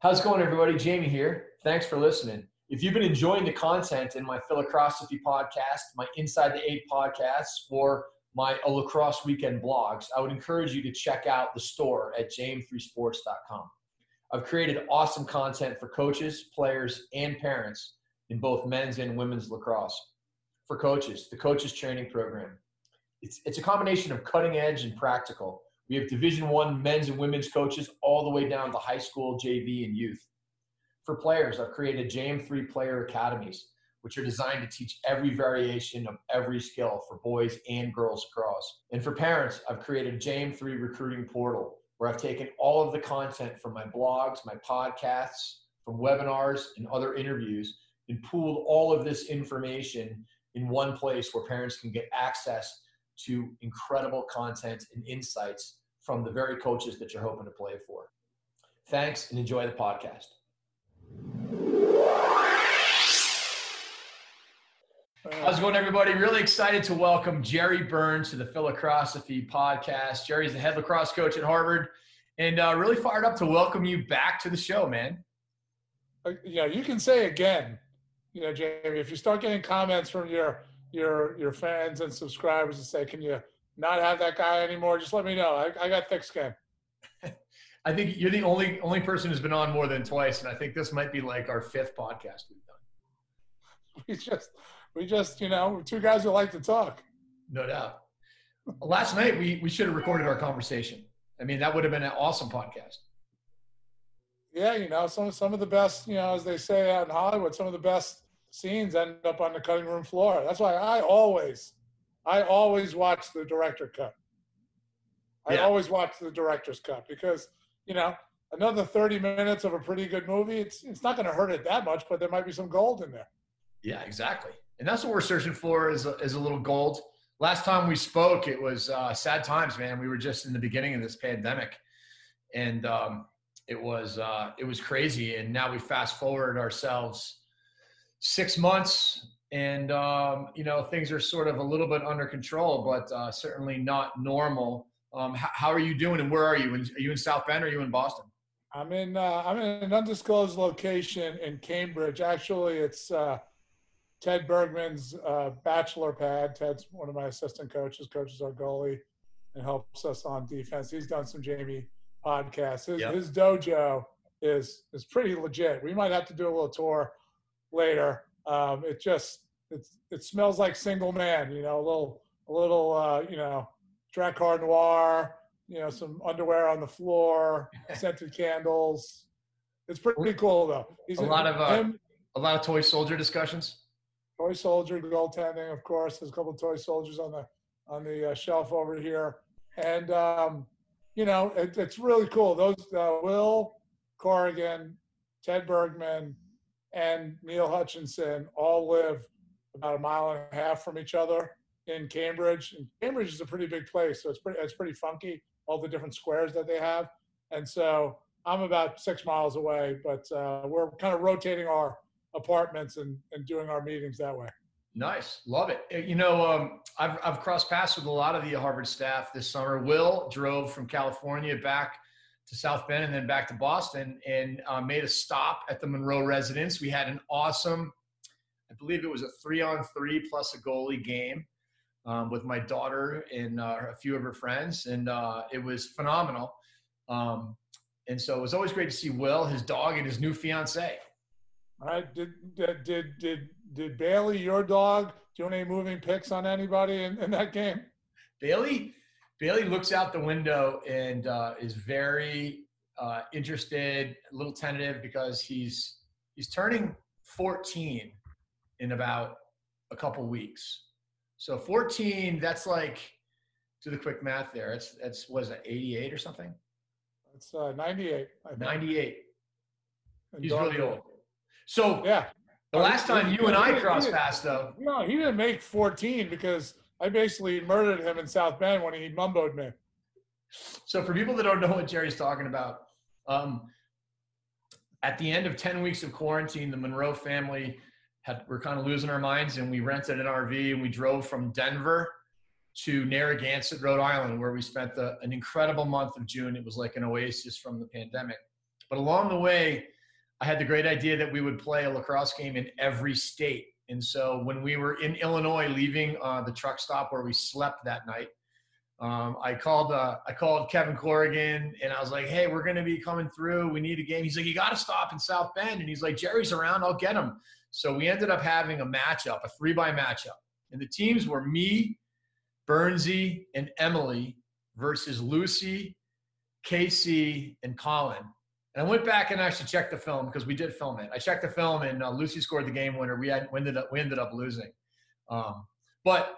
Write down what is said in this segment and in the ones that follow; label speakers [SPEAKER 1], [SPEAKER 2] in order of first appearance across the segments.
[SPEAKER 1] How's it going, everybody? Jamie here. Thanks for listening. If you've been enjoying the content in my Philocrosophy podcast, my Inside the Eight podcasts, or my A Lacrosse Weekend blogs, I would encourage you to check out the store at jm3sports.com. I've created awesome content for coaches, players, and parents in both men's and women's lacrosse. For coaches, the coaches training program. It's, it's a combination of cutting edge and practical we have Division One men's and women's coaches all the way down to high school, JV, and youth. For players, I've created JM3 Player Academies, which are designed to teach every variation of every skill for boys and girls across. And for parents, I've created a JM3 Recruiting Portal, where I've taken all of the content from my blogs, my podcasts, from webinars, and other interviews, and pooled all of this information in one place where parents can get access to incredible content and insights from the very coaches that you're hoping to play for. Thanks and enjoy the podcast. How's it going, everybody? Really excited to welcome Jerry Burns to the Philocrosophy podcast. Jerry's the head lacrosse coach at Harvard, and uh, really fired up to welcome you back to the show, man.
[SPEAKER 2] Uh, yeah, you can say again, you know, Jamie, if you start getting comments from your your your fans and subscribers and say, can you not have that guy anymore? Just let me know. I, I got thick skin.
[SPEAKER 1] I think you're the only only person who's been on more than twice, and I think this might be like our fifth podcast we've done.
[SPEAKER 2] We just we just you know two guys who like to talk.
[SPEAKER 1] No doubt. Last night we we should have recorded our conversation. I mean, that would have been an awesome podcast.
[SPEAKER 2] Yeah, you know, some some of the best, you know, as they say out in Hollywood, some of the best scenes end up on the cutting room floor. That's why I always, I always watch the director cut. I yeah. always watch the director's cut because you know another 30 minutes of a pretty good movie. It's it's not going to hurt it that much, but there might be some gold in there.
[SPEAKER 1] Yeah, exactly. And that's what we're searching for is a, is a little gold. Last time we spoke, it was uh, sad times, man. We were just in the beginning of this pandemic, and um, it was uh, it was crazy. And now we fast forward ourselves six months and um, you know things are sort of a little bit under control but uh, certainly not normal. Um, how, how, are you doing and where are you? Are you in south bend or are you in boston?
[SPEAKER 2] I'm in uh, i'm in an undisclosed location in cambridge. Actually it's uh, ted bergman's uh, bachelor pad. Ted's one of my assistant coaches coaches our goalie and helps us on defense. He's done some jamie podcasts. His, yep. his dojo is is pretty legit. We might have to do a little tour later. Um, it just it's it smells like single man, you know, a little a little uh, you know, Drakkar Noir, you know, some underwear on the floor, scented candles. It's pretty cool though.
[SPEAKER 1] He's a lot of uh, him, a lot of toy soldier discussions.
[SPEAKER 2] Toy soldier goaltending, of course. There's a couple of toy soldiers on the on the uh, shelf over here, and um, you know, it, it's really cool. Those uh, Will Corrigan, Ted Bergman, and Neil Hutchinson all live about a mile and a half from each other in Cambridge. And Cambridge is a pretty big place, so it's pretty it's pretty funky. All the different squares that they have, and so I'm about six miles away, but uh, we're kind of rotating our apartments and, and doing our meetings that way.
[SPEAKER 1] Nice, love it. You know, um, I've I've crossed paths with a lot of the Harvard staff this summer. Will drove from California back to South Bend and then back to Boston and uh, made a stop at the Munro residence. We had an awesome, I believe it was a three on three plus a goalie game um, with my daughter and uh, a few of her friends, and uh, it was phenomenal. Um, and so it was always great to see Will, his dog, and his new fiance.
[SPEAKER 2] All right. Did did did did Bailey, your dog, do any moving picks on anybody in, in that game?
[SPEAKER 1] Bailey Bailey looks out the window and uh, is very uh, interested, a little tentative because he's he's turning 14 in about a couple weeks. So 14, that's like do the quick math there. It's that's what is that 88 or something?
[SPEAKER 2] It's uh, 98.
[SPEAKER 1] 98.
[SPEAKER 2] And
[SPEAKER 1] He's really old. So
[SPEAKER 2] Yeah.
[SPEAKER 1] the last time you and I crossed paths, though,
[SPEAKER 2] No, he didn't make 14 because I basically murdered him in South Bend when he mumboed me.
[SPEAKER 1] So for people that don't know what Jerry's talking about, um, at the end of 10 weeks of quarantine, the Munro family had we're kind of losing our minds and we rented an RV and we drove from Denver to Narragansett, Rhode Island, where we spent the, an incredible month of June. It was like an oasis from the pandemic. But along the way, I had the great idea that we would play a lacrosse game in every state. And so when we were in Illinois, leaving uh, the truck stop where we slept that night, um, I called uh, I called Kevin Corrigan and I was like, "Hey, we're going to be coming through. We need a game." He's like, "You got to stop in South Bend," and he's like, "Jerry's around. I'll get him." So we ended up having a matchup, a three by matchup, and the teams were me, Bernsey, and Emily versus Lucy, Casey, and Colin. And I went back and actually checked the film because we did film it. I checked the film, and uh, Lucy scored the game winner. We had we ended up we ended up losing, um, but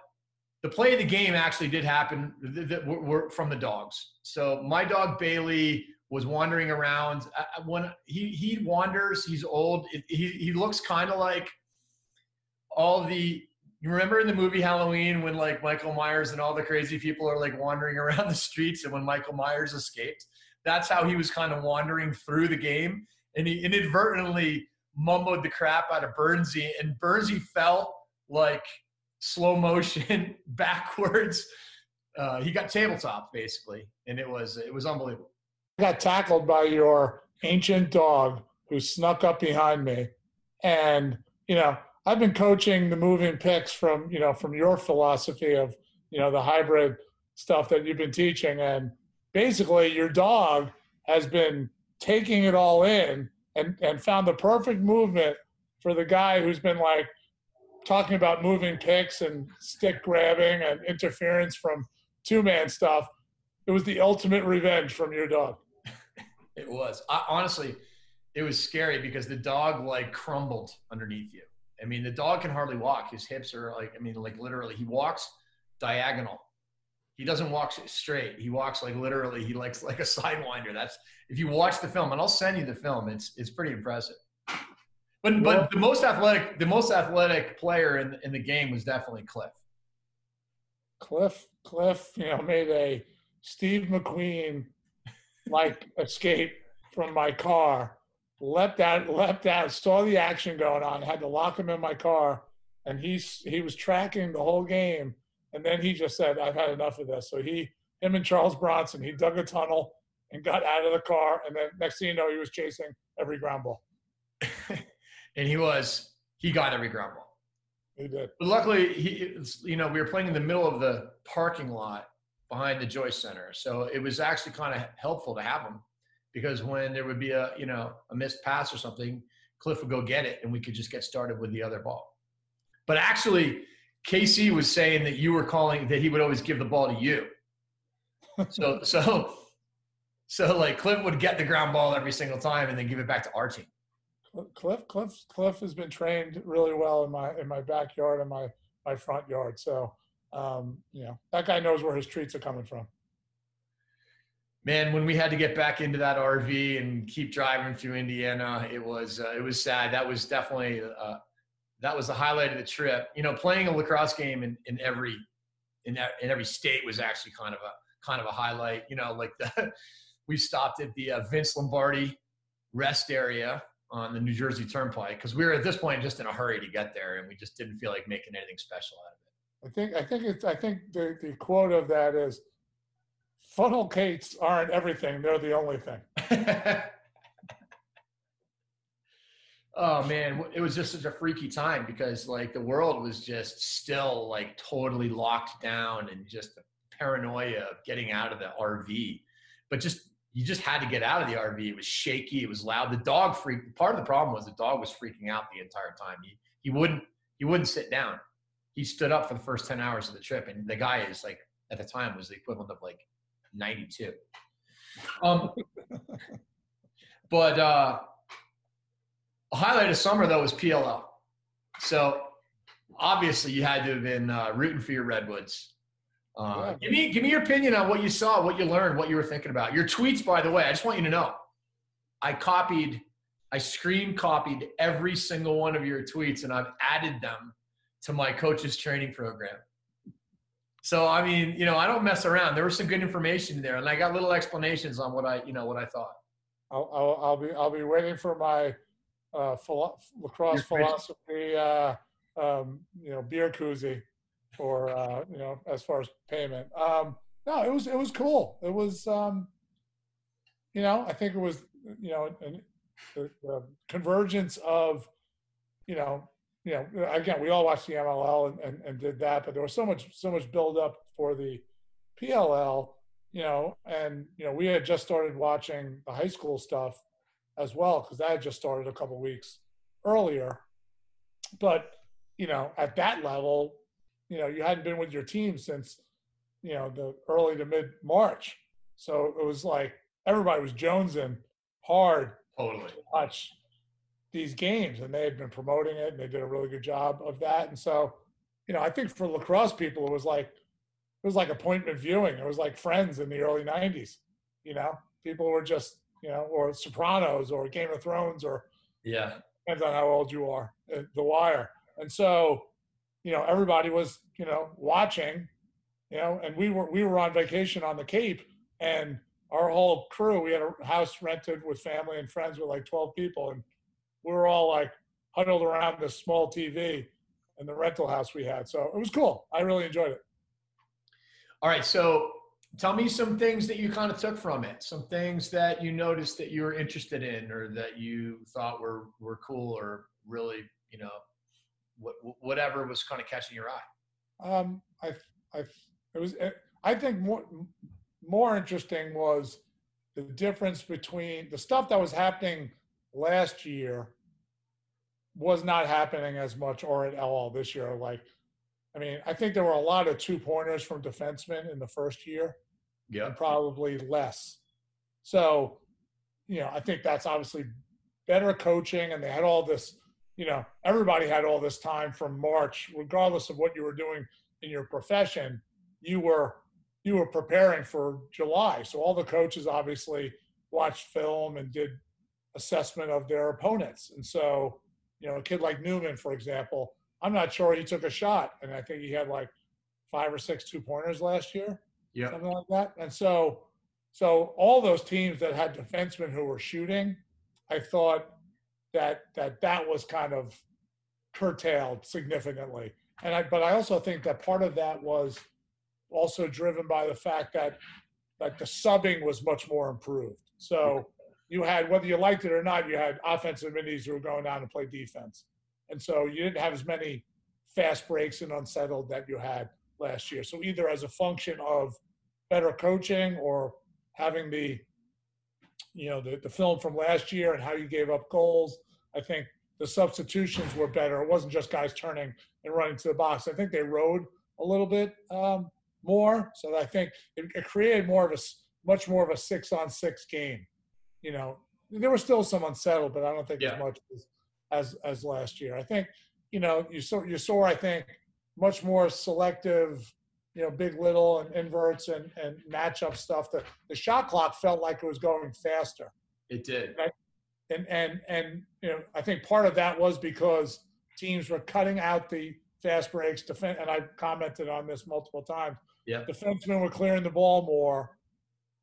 [SPEAKER 1] the play of the game actually did happen th- th- were- from the dogs. So my dog Bailey was wandering around. Uh, When he he wanders, he's old. It, he he looks kind of like all the. You remember in the movie Halloween when like Michael Myers and all the crazy people are like wandering around the streets, and when Michael Myers escaped, that's how he was kind of wandering through the game, and he inadvertently mumbled the crap out of Bernsey, and Bernsey felt like slow motion backwards. Uh, he got tabletop basically, and it was it was unbelievable.
[SPEAKER 2] I got tackled by your ancient dog who snuck up behind me. And, you know, I've been coaching the moving picks from, you know, from your philosophy of, you know, the hybrid stuff that you've been teaching. And basically your dog has been taking it all in and, and found the perfect movement for the guy who's been like talking about moving picks and stick grabbing and interference from two man stuff. It was the ultimate revenge from your dog.
[SPEAKER 1] It was I, honestly, it was scary because the dog like crumbled underneath you. I mean, the dog can hardly walk. His hips are like I mean, like literally, he walks diagonal. He doesn't walk straight. He walks like literally. He likes like a sidewinder. That's if you watch the film, and I'll send you the film. It's it's pretty impressive. But but the most athletic the most athletic player in in the game was definitely Cliff.
[SPEAKER 2] Cliff, Cliff, you know, made a Steve McQueen like escape from my car, leapt out, leapt out, saw the action going on, had to lock him in my car, and he's he was tracking the whole game, and then he just said, "I've had enough of this." So he, him and Charles Bronson, he dug a tunnel and got out of the car, and then next thing you know, he was chasing every ground ball.
[SPEAKER 1] and he was he got every ground ball.
[SPEAKER 2] He did.
[SPEAKER 1] But luckily, he, you know we were playing in the middle of the parking lot behind the Joyce Center, so it was actually kind of helpful to have him because when there would be a you know a missed pass or something, Cliff would go get it, and we could just get started with the other ball. But actually, Casey was saying that you were calling that he would always give the ball to you. So so so like Cliff would get the ground ball every single time and then give it back to our team.
[SPEAKER 2] Cliff, Cliff, Cliff has been trained really well in my in my backyard and my my front yard. So, um, you know, that guy knows where his treats are coming from.
[SPEAKER 1] man, when we had to get back into that RV and keep driving through Indiana, it was uh, it was sad. That was definitely uh, that was the highlight of the trip. You know, playing a lacrosse game in, in every in that, in every state was actually kind of a kind of a highlight. You know, like the we stopped at the uh, Vince Lombardi rest area on the New Jersey Turnpike because we were at this point just in a hurry to get there, and we just didn't feel like making anything special out of it.
[SPEAKER 2] I think I think it's I think the the quote of that is, funnel cakes aren't everything; they're the only thing.
[SPEAKER 1] oh man, it was just such a freaky time because like the world was just still like totally locked down and just the paranoia of getting out of the RV. But just you just had to get out of the RV. It was shaky. It was loud. The dog freaked. Part of the problem was the dog was freaking out the entire time. He he wouldn't he wouldn't sit down. He stood up for the first ten hours of the trip, and the guy is like at the time was the equivalent of like ninety two. Um, but uh, a highlight of summer though was PLL. So obviously you had to have been uh, rooting for your redwoods. Uh, give me give me your opinion on what you saw, what you learned, what you were thinking about. Your tweets, by the way, I just want you to know. I copied, I screen copied every single one of your tweets, and I've added them to my coach's training program. So I mean, you know, I don't mess around. There was some good information there, and I got little explanations on what I, you know, what I thought.
[SPEAKER 2] I'll, I'll, I'll be I'll be waiting for my uh, philo- lacrosse philosophy, uh, um, you know, beer koozie for uh, you know as far as payment. Um, no, it was it was cool. It was um, you know I think it was you know an, the, the convergence of you know you know again we all watched the MLL and, and, and did that, but there was so much so much build up for the PLL. You know, and you know we had just started watching the high school stuff as well because that had just started a couple weeks earlier. But you know, at that level, you know, you hadn't been with your team since, you know, the early to mid March. So it was like everybody was jonesing hard
[SPEAKER 1] totally. to
[SPEAKER 2] watch these games, and they had been promoting it, and they did a really good job of that. And so, you know, I think for lacrosse people, it was like it was like appointment viewing. It was like Friends in the early '90s. You know, people were just you know, or Sopranos, or Game of Thrones, or
[SPEAKER 1] yeah,
[SPEAKER 2] depends on how old you are, uh, The Wire. And so you know, everybody was, you know, watching, you know, and we were we were on vacation on the Cape, and our whole crew, we had a house rented with family and friends with like 12 people, and we were all like huddled around this small TV in the rental house we had. So it was cool. I really enjoyed it.
[SPEAKER 1] All right, so tell me some things that you kind of took from it, some things that you noticed that you were interested in, or that you thought were were cool, or really, you know, what, whatever was kind of catching your eye?
[SPEAKER 2] Um, I, I, it was. I think more more interesting was the difference between the stuff that was happening last year was not happening as much or at all this year. Like, I mean, I think there were a lot of two pointers from defensemen in the first year.
[SPEAKER 1] Yeah.
[SPEAKER 2] probably less. So, you know, I think that's obviously better coaching, and they had all this you know, everybody had all this time from March, regardless of what you were doing in your profession, you were you were preparing for July. So all the coaches obviously watched film and did assessment of their opponents. And so, you know, a kid like Newman, for example, I'm not sure he took a shot, and I think he had like five or six two pointers last year,
[SPEAKER 1] yeah,
[SPEAKER 2] something like that. And so, so all those teams that had defensemen who were shooting, I thought that that that was kind of curtailed significantly. And I, but I also think that part of that was also driven by the fact that that the subbing was much more improved. So you had whether you liked it or not, you had offensive minis who were going down to play defense, and so you didn't have as many fast breaks and unsettled that you had last year. So either as a function of better coaching or having the you know, the, the film from last year and how you gave up goals. I think the substitutions were better. It wasn't just guys turning and running to the box. I think they rode a little bit um, more. So I think it, it, created more of a much more of a six on six game. You know, there was still some unsettled, but I don't think yeah. as much as, as as last year. I think you know you saw you saw I think much more selective you know, big little and inverts and, and matchup stuff. The, the shot clock felt like it was going faster.
[SPEAKER 1] It did.
[SPEAKER 2] And, and, and, you know, I think part of that was because teams were cutting out the fast breaks. Defend, and I commented on this multiple times.
[SPEAKER 1] Yeah.
[SPEAKER 2] Defensemen were clearing the ball more.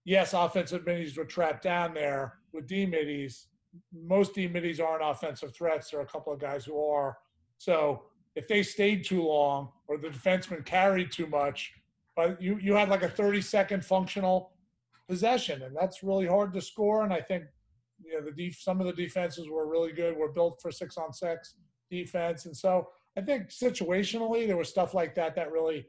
[SPEAKER 2] Yes, offensive middies were trapped down there with D middies. Most D middies aren't offensive threats. There are a couple of guys who are. So if they stayed too long or the defenseman carried too much, but you you had like a 30 second functional possession, and that's really hard to score. And I think you know the def- some of the defenses were really good. Were built for six on six defense, and so I think situationally there was stuff like that that really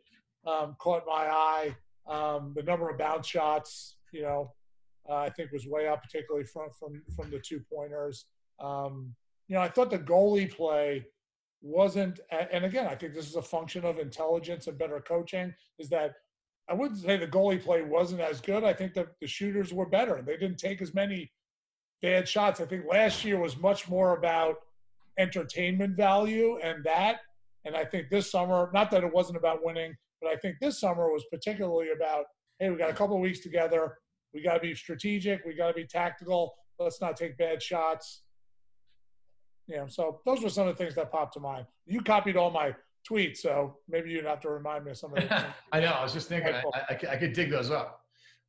[SPEAKER 2] um, caught my eye. Um, the number of bounce shots, you know, uh, I think was way up, particularly from from from the two pointers. Um, you know, I thought the goalie play wasn't and again i think this is a function of intelligence and better coaching is that i wouldn't say the goalie play wasn't as good i think that the shooters were better they didn't take as many bad shots i think last year was much more about entertainment value and that and i think this summer not that it wasn't about winning But I think this summer was particularly about, hey, we got a couple of weeks together. We got to be strategic. We got to be tactical. Let's not take bad shots. You know, so those were some of the things that popped to mind. You copied all my tweets, so maybe you'd have to remind me of some of them.
[SPEAKER 1] I know. I was just thinking I, I, I, could dig those up.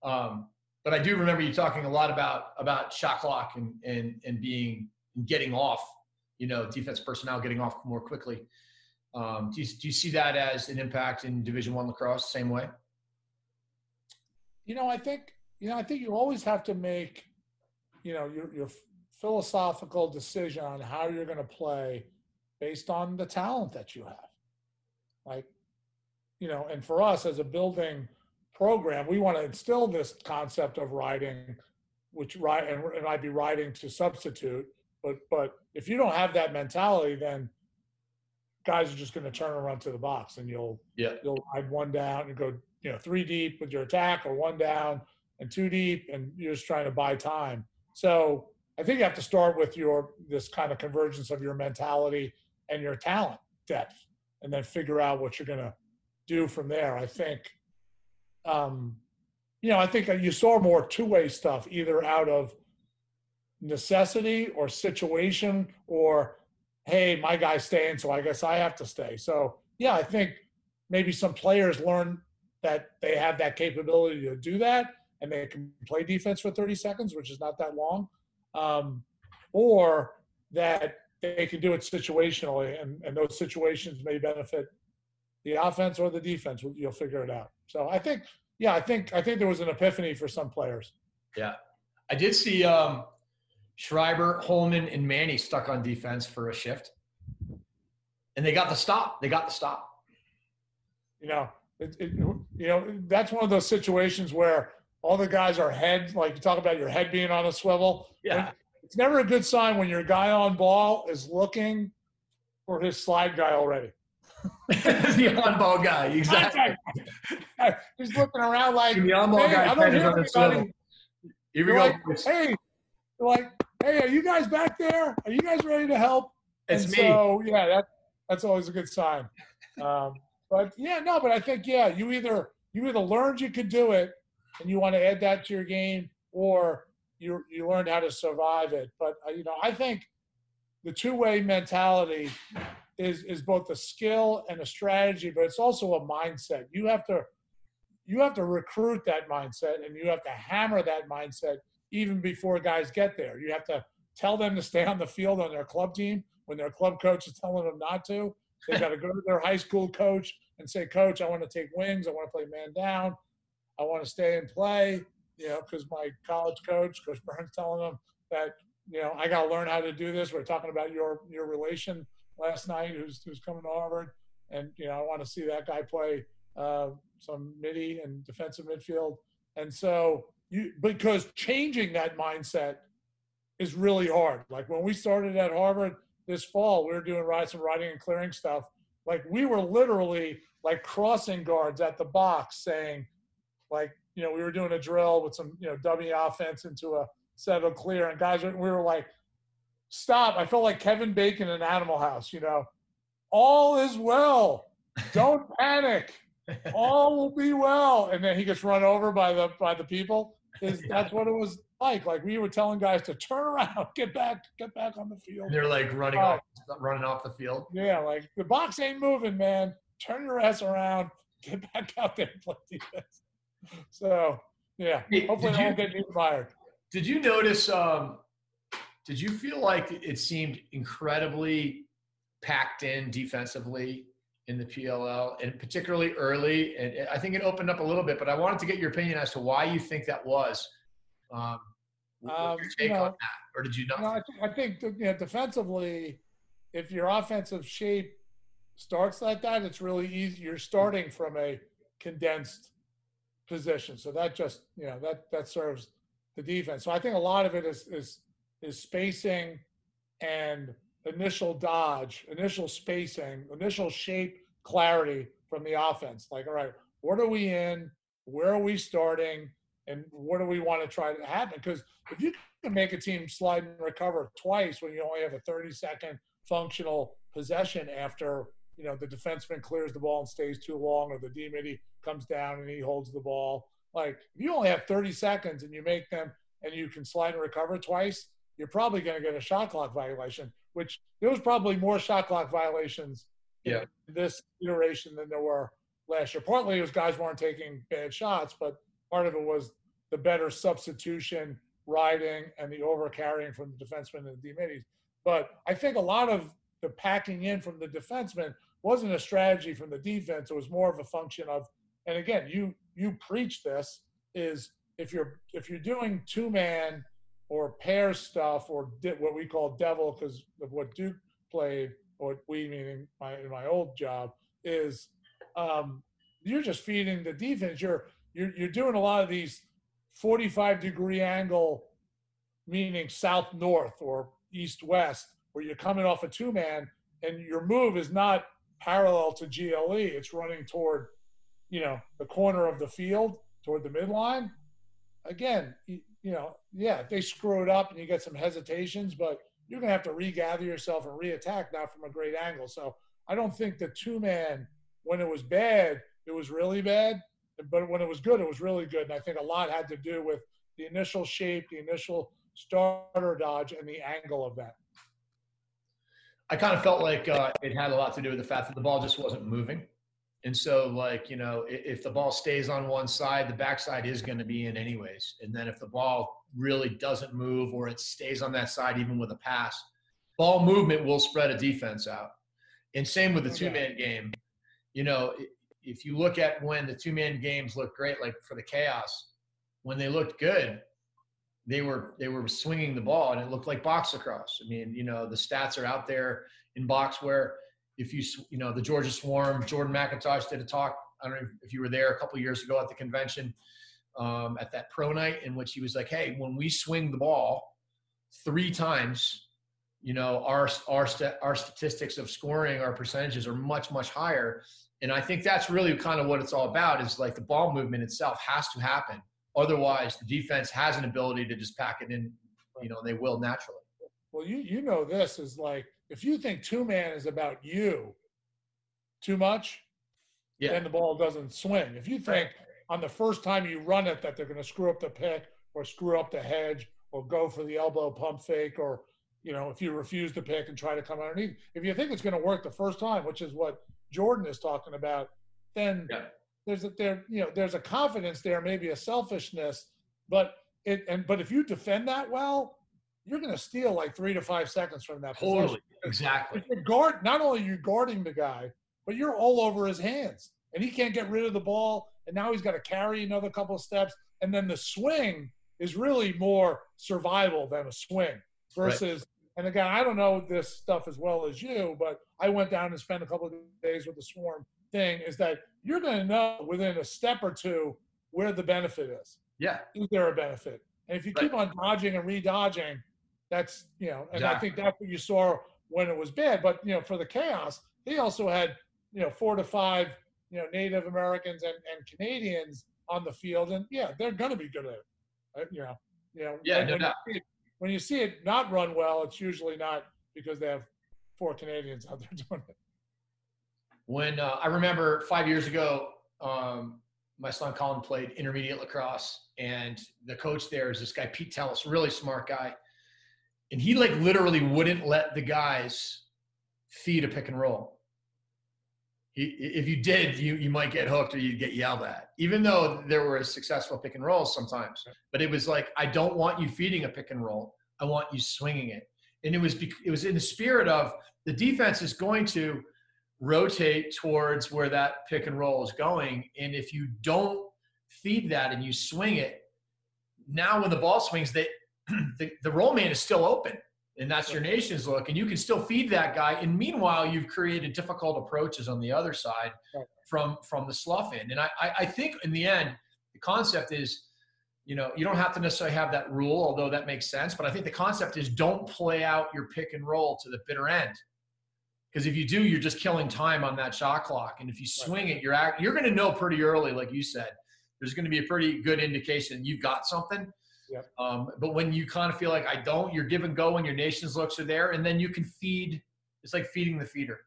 [SPEAKER 1] Um, but I do remember you talking a lot about about shot clock and and and being and getting off. You know, defense personnel getting off more quickly. Um, do, you, do you see that as an impact in Division One lacrosse? Same way.
[SPEAKER 2] You know, I think you know I think you always have to make you know your your philosophical decision on how you're going to play based on the talent that you have. Like, you know, and for us as a building program, we want to instill this concept of riding, which right and it might be riding to substitute. But but if you don't have that mentality, then guys are just going to turn and run to the box, and you'll
[SPEAKER 1] yeah
[SPEAKER 2] you'll ride one down and go you know three deep with your attack, or one down and too deep, and you're just trying to buy time. So I think you have to start with your this kind of convergence of your mentality and your talent depth, and then figure out what you're going to do from there. I think, um, you know, I think you saw more two-way stuff either out of necessity or situation or hey, my guy's staying, so I guess I have to stay. So yeah, I think maybe some players learn that they have that capability to do that and they can play defense for 30 seconds, which is not that long um, or that they can do it situationally, and, and those situations may benefit the offense or the defense. You'll figure it out. So I think, yeah, I think I think there was an epiphany for some players.
[SPEAKER 1] Yeah, I did see um, Schreiber, Holman, and Manny stuck on defense for a shift, and they got the stop. They got the stop.
[SPEAKER 2] You know, it, it, you know that's one of those situations where all the guys are head like you talk about your head being on a swivel.
[SPEAKER 1] Yeah.
[SPEAKER 2] It's never a good sign when your guy on ball is looking for his slide guy already.
[SPEAKER 1] the on ball guy, exactly.
[SPEAKER 2] He's looking around like
[SPEAKER 1] the on ball hey, guy. I don't hear anybody. Here we go.
[SPEAKER 2] Like, hey, like, hey, are you guys back there? Are you guys ready to help?
[SPEAKER 1] It's
[SPEAKER 2] and
[SPEAKER 1] me.
[SPEAKER 2] So yeah, that that's always a good sign. Um, but yeah, no, but I think yeah, you either you either learned you could do it and you want to add that to your game, or you you learned how to survive it. But uh, you know, I think the two-way mentality is is both a skill and a strategy, but it's also a mindset. You have to you have to recruit that mindset, and you have to hammer that mindset even before guys get there. You have to tell them to stay on the field on their club team when their club coach is telling them not to. They got to go to their high school coach and say, "Coach, I want to take wings. I want to play man down. I want to stay and play, you know, because my college coach, Coach Burns, telling them that, you know, I got to learn how to do this. We are talking about your your relation last night, who's who's coming to Harvard, and you know, I want to see that guy play uh, some midi and defensive midfield. And so, you because changing that mindset is really hard. Like when we started at Harvard this fall, we were doing some writing and clearing stuff. Like we were literally like crossing guards at the box saying like you know we were doing a drill with some you know dummy offense into a settle clear, and guys we were like, stop! I felt like Kevin Bacon in Animal House. You know, all is well. Don't panic. All will be well. And then he gets run over by the by the people. Is that's what it was like? Like we were telling guys to turn around, get back, get back on the field.
[SPEAKER 1] They're like running uh, off, running off the field.
[SPEAKER 2] Yeah, like the box ain't moving, man. Turn your ass around, get back out there and play defense so yeah, hey, hopefully I won't get me fired.
[SPEAKER 1] Did you notice? Um, did you feel like it seemed incredibly packed in defensively in the PLL, and particularly early? And I think it opened up a little bit, but I wanted to get your opinion as to why you think that was. Um, um, your take you know, on that, or did you not?
[SPEAKER 2] I, th- I, think you know, defensively, if your offensive shape starts like that, it's really easy. You're starting from a condensed position. So that just you know that that serves the defense. So I think a lot of it is is is spacing and initial dodge, initial spacing, initial shape clarity from the offense. Like, all right, what are we in? Where are we starting? And what do we want to try to happen? Because if you can make a team slide and recover twice when you only have a 30 second functional possession after you know, the defenseman clears the ball and stays too long, or the D midi comes down and he holds the ball. Like, if you only have 30 seconds and you make them and you can slide and recover twice, you're probably going to get a shot clock violation, which there was probably more shot clock violations
[SPEAKER 1] yeah.
[SPEAKER 2] in this iteration than there were last year. Partly it was guys weren't taking bad shots, but part of it was the better substitution, riding, and the over carrying from the defenseman and the D middies. But I think a lot of the packing in from the defenseman wasn't a strategy from the defense. It was more of a function of, and again, you you preach this is if you're if you're doing two man or pair stuff or what we call devil because of what Duke played or we meaning my in my old job is um, you're just feeding the defense. You're you're you're doing a lot of these 45 degree angle, meaning south north or east west, where you're coming off a two man and your move is not parallel to GLE. It's running toward, you know, the corner of the field toward the midline. Again, you, know, yeah, they screw it up and you get some hesitations, but you're going to have to regather yourself and reattack now from a great angle. So I don't think the two man, when it was bad, it was really bad. But when it was good, it was really good. And I think a lot had to do with the initial shape, the initial starter dodge, and the angle of that.
[SPEAKER 1] I kind of felt like uh, it had a lot to do with the fact that the ball just wasn't moving. And so, like, you know, if the ball stays on one side, the backside is going to be in anyways. And then if the ball really doesn't move or it stays on that side, even with a pass, ball movement will spread a defense out. And same with the two man game. You know, if you look at when the two man games look great, like for the chaos, when they looked good, they were they were swinging the ball and it looked like box across. I mean, you know, the stats are out there in box where if you you know the Georgia Swarm, Jordan MacIntosh did a talk. I don't know if you were there a couple years ago at the convention um, at that pro night in which he was like, "Hey, when we swing the ball three times, you know our our st- our statistics of scoring, our percentages are much much higher." And I think that's really kind of what it's all about. Is like the ball movement itself has to happen Otherwise, the defense has an ability to just pack it in. You know, they will naturally.
[SPEAKER 2] Well, you you know this is like if you think two man is about you too much, yeah. then the ball doesn't swing. If you think on the first time you run it that they're going to screw up the pick or screw up the hedge or go for the elbow pump fake or you know if you refuse to pick and try to come underneath, if you think it's going to work the first time, which is what Jordan is talking about, then yeah there's a there you know there's a confidence there, maybe a selfishness, but it and but if you defend that well, you're going to steal like three to five seconds from that.
[SPEAKER 1] Totally, exactly.
[SPEAKER 2] You're guard, not only are you guarding the guy, but you're all over his hands, and he can't get rid of the ball, and now he's got to carry another couple of steps, and then the swing is really more survival than a swing versus. Right. And again, I don't know this stuff as well as you, but I went down and spent a couple of days with the Swarm thing is that you're going to know within a step or two where the benefit is.
[SPEAKER 1] Yeah.
[SPEAKER 2] Is there a benefit? And if you right. keep on dodging and redodging, that's, you know, and exactly. I think that's what you saw when it was bad. But, you know, for the chaos, they also had, you know, four to five, you know, Native Americans and, and Canadians on the field. And yeah, they're going to be good at it. Uh, you know, you know,
[SPEAKER 1] yeah,
[SPEAKER 2] when,
[SPEAKER 1] no
[SPEAKER 2] when, you it, when you see it not run well, it's usually not because they have four Canadians out there doing it
[SPEAKER 1] when uh, I remember five years ago, um, my son Colin played intermediate lacrosse, and the coach there is this guy Pete Tellis, really smart guy, and he like literally wouldn't let the guys feed a pick and roll. He, if you did, you you might get hooked or you'd get yelled at, even though there were successful pick and rolls sometimes. But it was like, I don't want you feeding a pick and roll. I want you swinging it, and it was it was in the spirit of the defense is going to rotate towards where that pick and roll is going. And if you don't feed that and you swing it, now when the ball swings, they, the, the roll man is still open. And that's your nation's look. And you can still feed that guy. And meanwhile, you've created difficult approaches on the other side from from the slough end And I, I think in the end, the concept is, you know, you don't have to necessarily have that rule, although that makes sense. But I think the concept is don't play out your pick and roll to the bitter end because if you do, you're just killing time on that shot clock. And if you swing it, you're act, you're going to know pretty early, like you said. There's going to be a pretty good indication you've got something.
[SPEAKER 2] Yep.
[SPEAKER 1] Um, but when you kind of feel like I don't, you're give and go, and your nation's looks are there, and then you can feed. It's like feeding the feeder.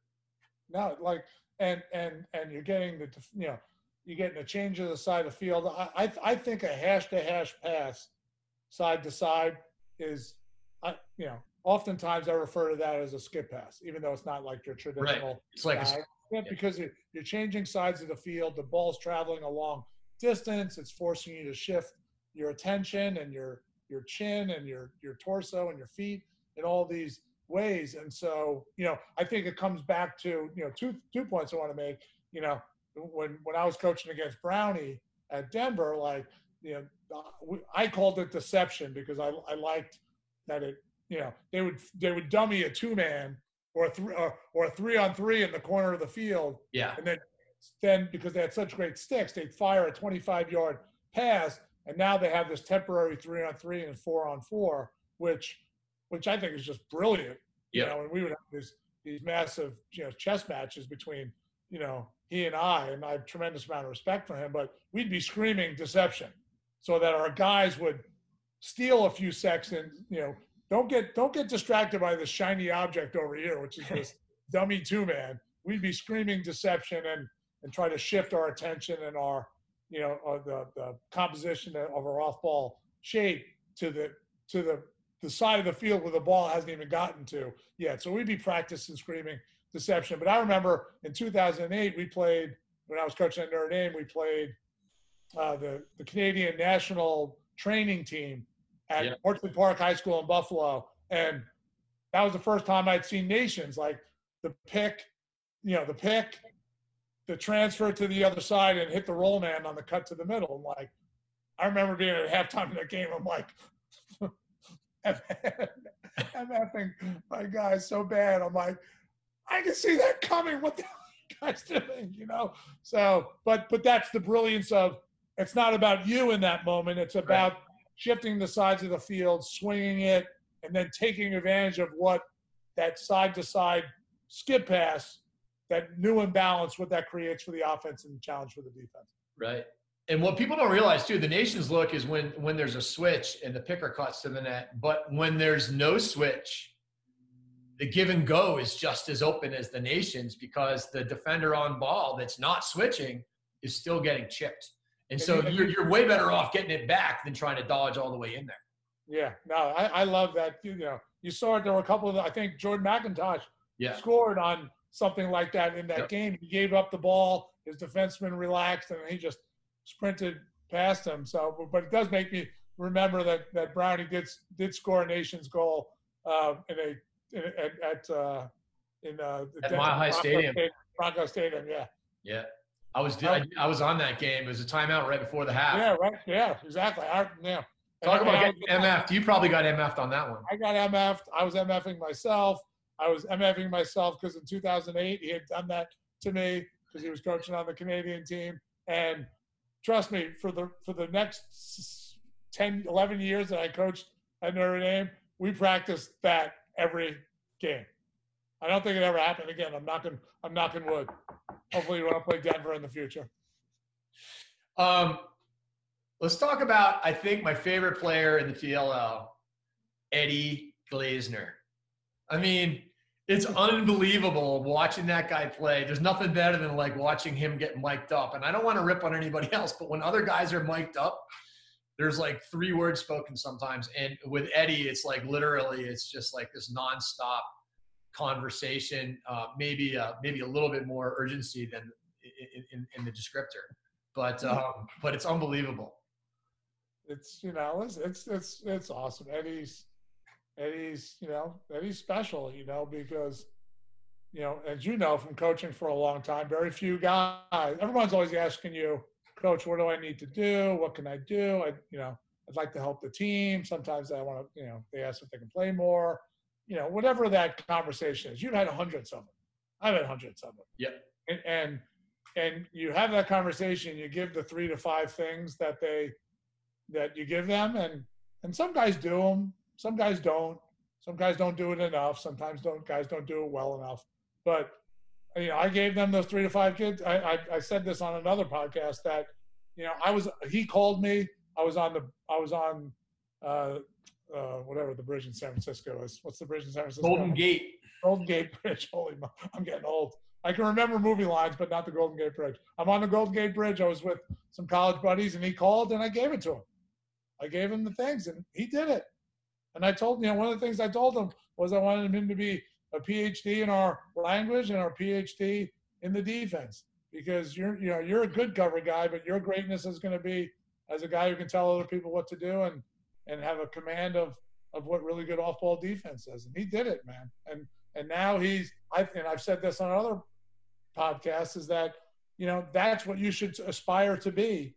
[SPEAKER 2] no, like, and and and you're getting the you know you're getting a change of the side of the field. I I, I think a hash to hash pass, side to side, is, I you know, oftentimes I refer to that as a skip pass, even though it's not like your traditional.
[SPEAKER 1] Right. It's like a.
[SPEAKER 2] Yeah, because you're, you're changing sides of the field. The ball's traveling a long distance. It's forcing you to shift your attention and your your chin and your your torso and your feet in all these ways. And so, you know, I think it comes back to you know two two points I want to make. You know, when when I was coaching against Brownie at Denver, like you know, uh, I called it deception because I I liked that it you know they would they would dummy a two man or a three or, or a three on three in the corner of the field,
[SPEAKER 1] yeah,
[SPEAKER 2] and then then because they had such great sticks, they'd fire a 25 yard pass, and now they have this temporary three on three and four on four, which which I think is just brilliant. You
[SPEAKER 1] Yeah.
[SPEAKER 2] know, and we would have these these massive you know chess matches between you know he and I, and I have tremendous amount of respect for him, but we'd be screaming deception, so that our guys would steal a few seconds. You know, don't get don't get distracted by this shiny object over here, which is this dummy two man. We'd be screaming deception and and try to shift our attention and our you know uh, the the composition of our off ball shape to the to the the side of the field where the ball hasn't even gotten to yet. So we'd be practicing screaming deception. But I remember in 2008 we played when I was coaching at Notre Dame. We played uh, the the Canadian national training team at
[SPEAKER 1] Yeah.
[SPEAKER 2] Orchard Park High School in Buffalo, and that was the first time I'd seen nations like the pick, you know, the pick, the transfer to the other side, and hit the roll man on the cut to the middle. And like, I remember being at halftime in the game. I'm like, I'm effing my guys so bad. I'm like, I can see that coming. What the hell are you guys doing? You know. So, but but that's the brilliance of. It's not about you in that moment. It's about shifting the sides of the field, swinging it, and then taking advantage of what that side to side skip pass, that new imbalance, what that creates for the offense and the challenge for the defense.
[SPEAKER 1] right. And what people don't realize too, the nation's look is when when there's a switch and the picker cuts to the net. But when there's no switch, the give and go is just as open as the nation's because the defender on ball that's not switching is still getting chipped. And so
[SPEAKER 2] you-
[SPEAKER 1] you're, you're way better off getting it back than trying to dodge all the way in there.
[SPEAKER 2] Yeah, no, I, I love that. You know, you saw it. There were a couple of, I think Jordan MacIntosh
[SPEAKER 1] Yeah.
[SPEAKER 2] scored on something like that in that
[SPEAKER 1] Yep.
[SPEAKER 2] game. He gave up the ball, his defenseman relaxed, and he just sprinted past him. So, but it does make me remember that that Brownie did did score a nation's goal uh, in a in, at, at uh, in uh, the
[SPEAKER 1] At Mile High
[SPEAKER 2] Bronco
[SPEAKER 1] Stadium.
[SPEAKER 2] Bronco Stadium, yeah,
[SPEAKER 1] Yeah. I was I, I was on that game. It was a timeout right before the half.
[SPEAKER 2] yeah, right, yeah, exactly. I, yeah.
[SPEAKER 1] Talk
[SPEAKER 2] And
[SPEAKER 1] about
[SPEAKER 2] I-
[SPEAKER 1] getting MF'd. You probably got MF'd on that one.
[SPEAKER 2] I got MF'd. I was MFing myself. I was MFing myself because in 2008 he had done that to me because he was coaching on the Canadian team. And trust me, for the for the next s- 10, 11 years that I coached at Notre Dame, we practiced that every game. I don't think it ever happened again. I'm knocking I'm knocking wood. Hopefully, we want to play Denver in the future.
[SPEAKER 1] Um, let's talk about, I think, my favorite player in the PLL, Eddie Glazener. I mean, it's unbelievable watching that guy play. There's nothing better than like watching him get mic'd up. And I don't want to rip on anybody else, but when other guys are mic'd up, there's like three words spoken sometimes. And with Eddie, it's like literally, it's just like this nonstop conversation. Uh, maybe, uh, maybe a little bit more urgency than in, in, in the descriptor but um, but it's unbelievable.
[SPEAKER 2] it's you know it's it's it's it's awesome. Eddie's Eddie's you know Eddie's special you know because you know as you know from coaching for a long time, very few guys. Everyone's always asking you, Coach, what do I need to do? What can I do? I you know I'd like to help the team. Sometimes I want to you know they ask if they can play more. You know whatever that conversation is. You've had hundreds of them. I've had hundreds of them.
[SPEAKER 1] yeah
[SPEAKER 2] And, and and you have that conversation. You give the three to five things that they that you give them and and some guys do them some guys don't some guys don't do it enough sometimes don't guys don't do it well enough but you know i gave them those three to five kids i i, I said this on another podcast that you know i was he called me i was on the i was on uh uh whatever the bridge in san francisco is what's the bridge in san francisco
[SPEAKER 1] Golden Gate.
[SPEAKER 2] Golden Gate Bridge. Holy, mo- I'm getting old. I can remember movie lines, but not the Golden Gate Bridge. I'm on the Golden Gate Bridge. I was with some college buddies, and he called, and I gave it to him. I gave him the things, and he did it. And I told you know one of the things I told him was I wanted him to be a PhD in our language and our PhD in the defense because you're you know you're a good cover guy, but your greatness is going to be as a guy who can tell other people what to do and and have a command of of what really good off ball defense is. And he did it, man. And and now he's I and I've said this on other podcasts is that you know that's what you should aspire to be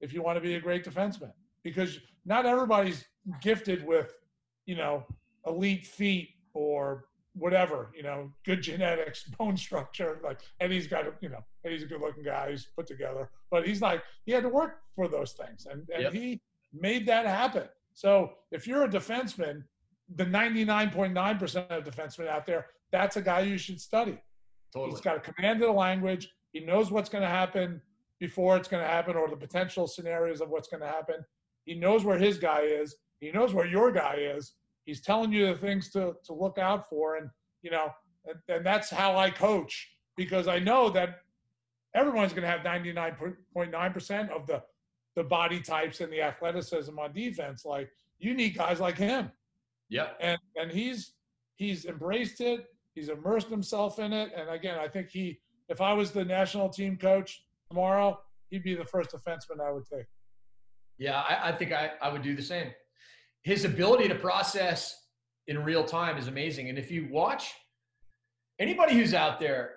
[SPEAKER 2] if you want to be a great defenseman because not everybody's gifted with you know elite feet or whatever, you know, good genetics, bone structure. Like Eddie's got, a, you know, Eddie's a good looking guy. He's put together, but he's like, he had to work for those things and, and yep. he made that happen. So if you're a defenseman, the 99.9% of defensemen out there, that's a guy you should study. Totally. He's got a command of the language. He knows what's going to happen before it's going to happen or the potential scenarios of what's going to happen. He knows where his guy is. He knows where your guy is he's telling you the things to, to look out for. And, you know, and, and that's how I coach because I know that everyone's going to have 99.9% of the, the body types and the athleticism on defense. Like you need guys like him.
[SPEAKER 1] Yeah.
[SPEAKER 2] And, and he's, he's embraced it. He's immersed himself in it. And again, I think he, if I was the national team coach tomorrow, he'd be the first defenseman I would take.
[SPEAKER 1] Yeah, I, I think I, I would do the same his ability to process in real time is amazing. And if you watch anybody who's out there,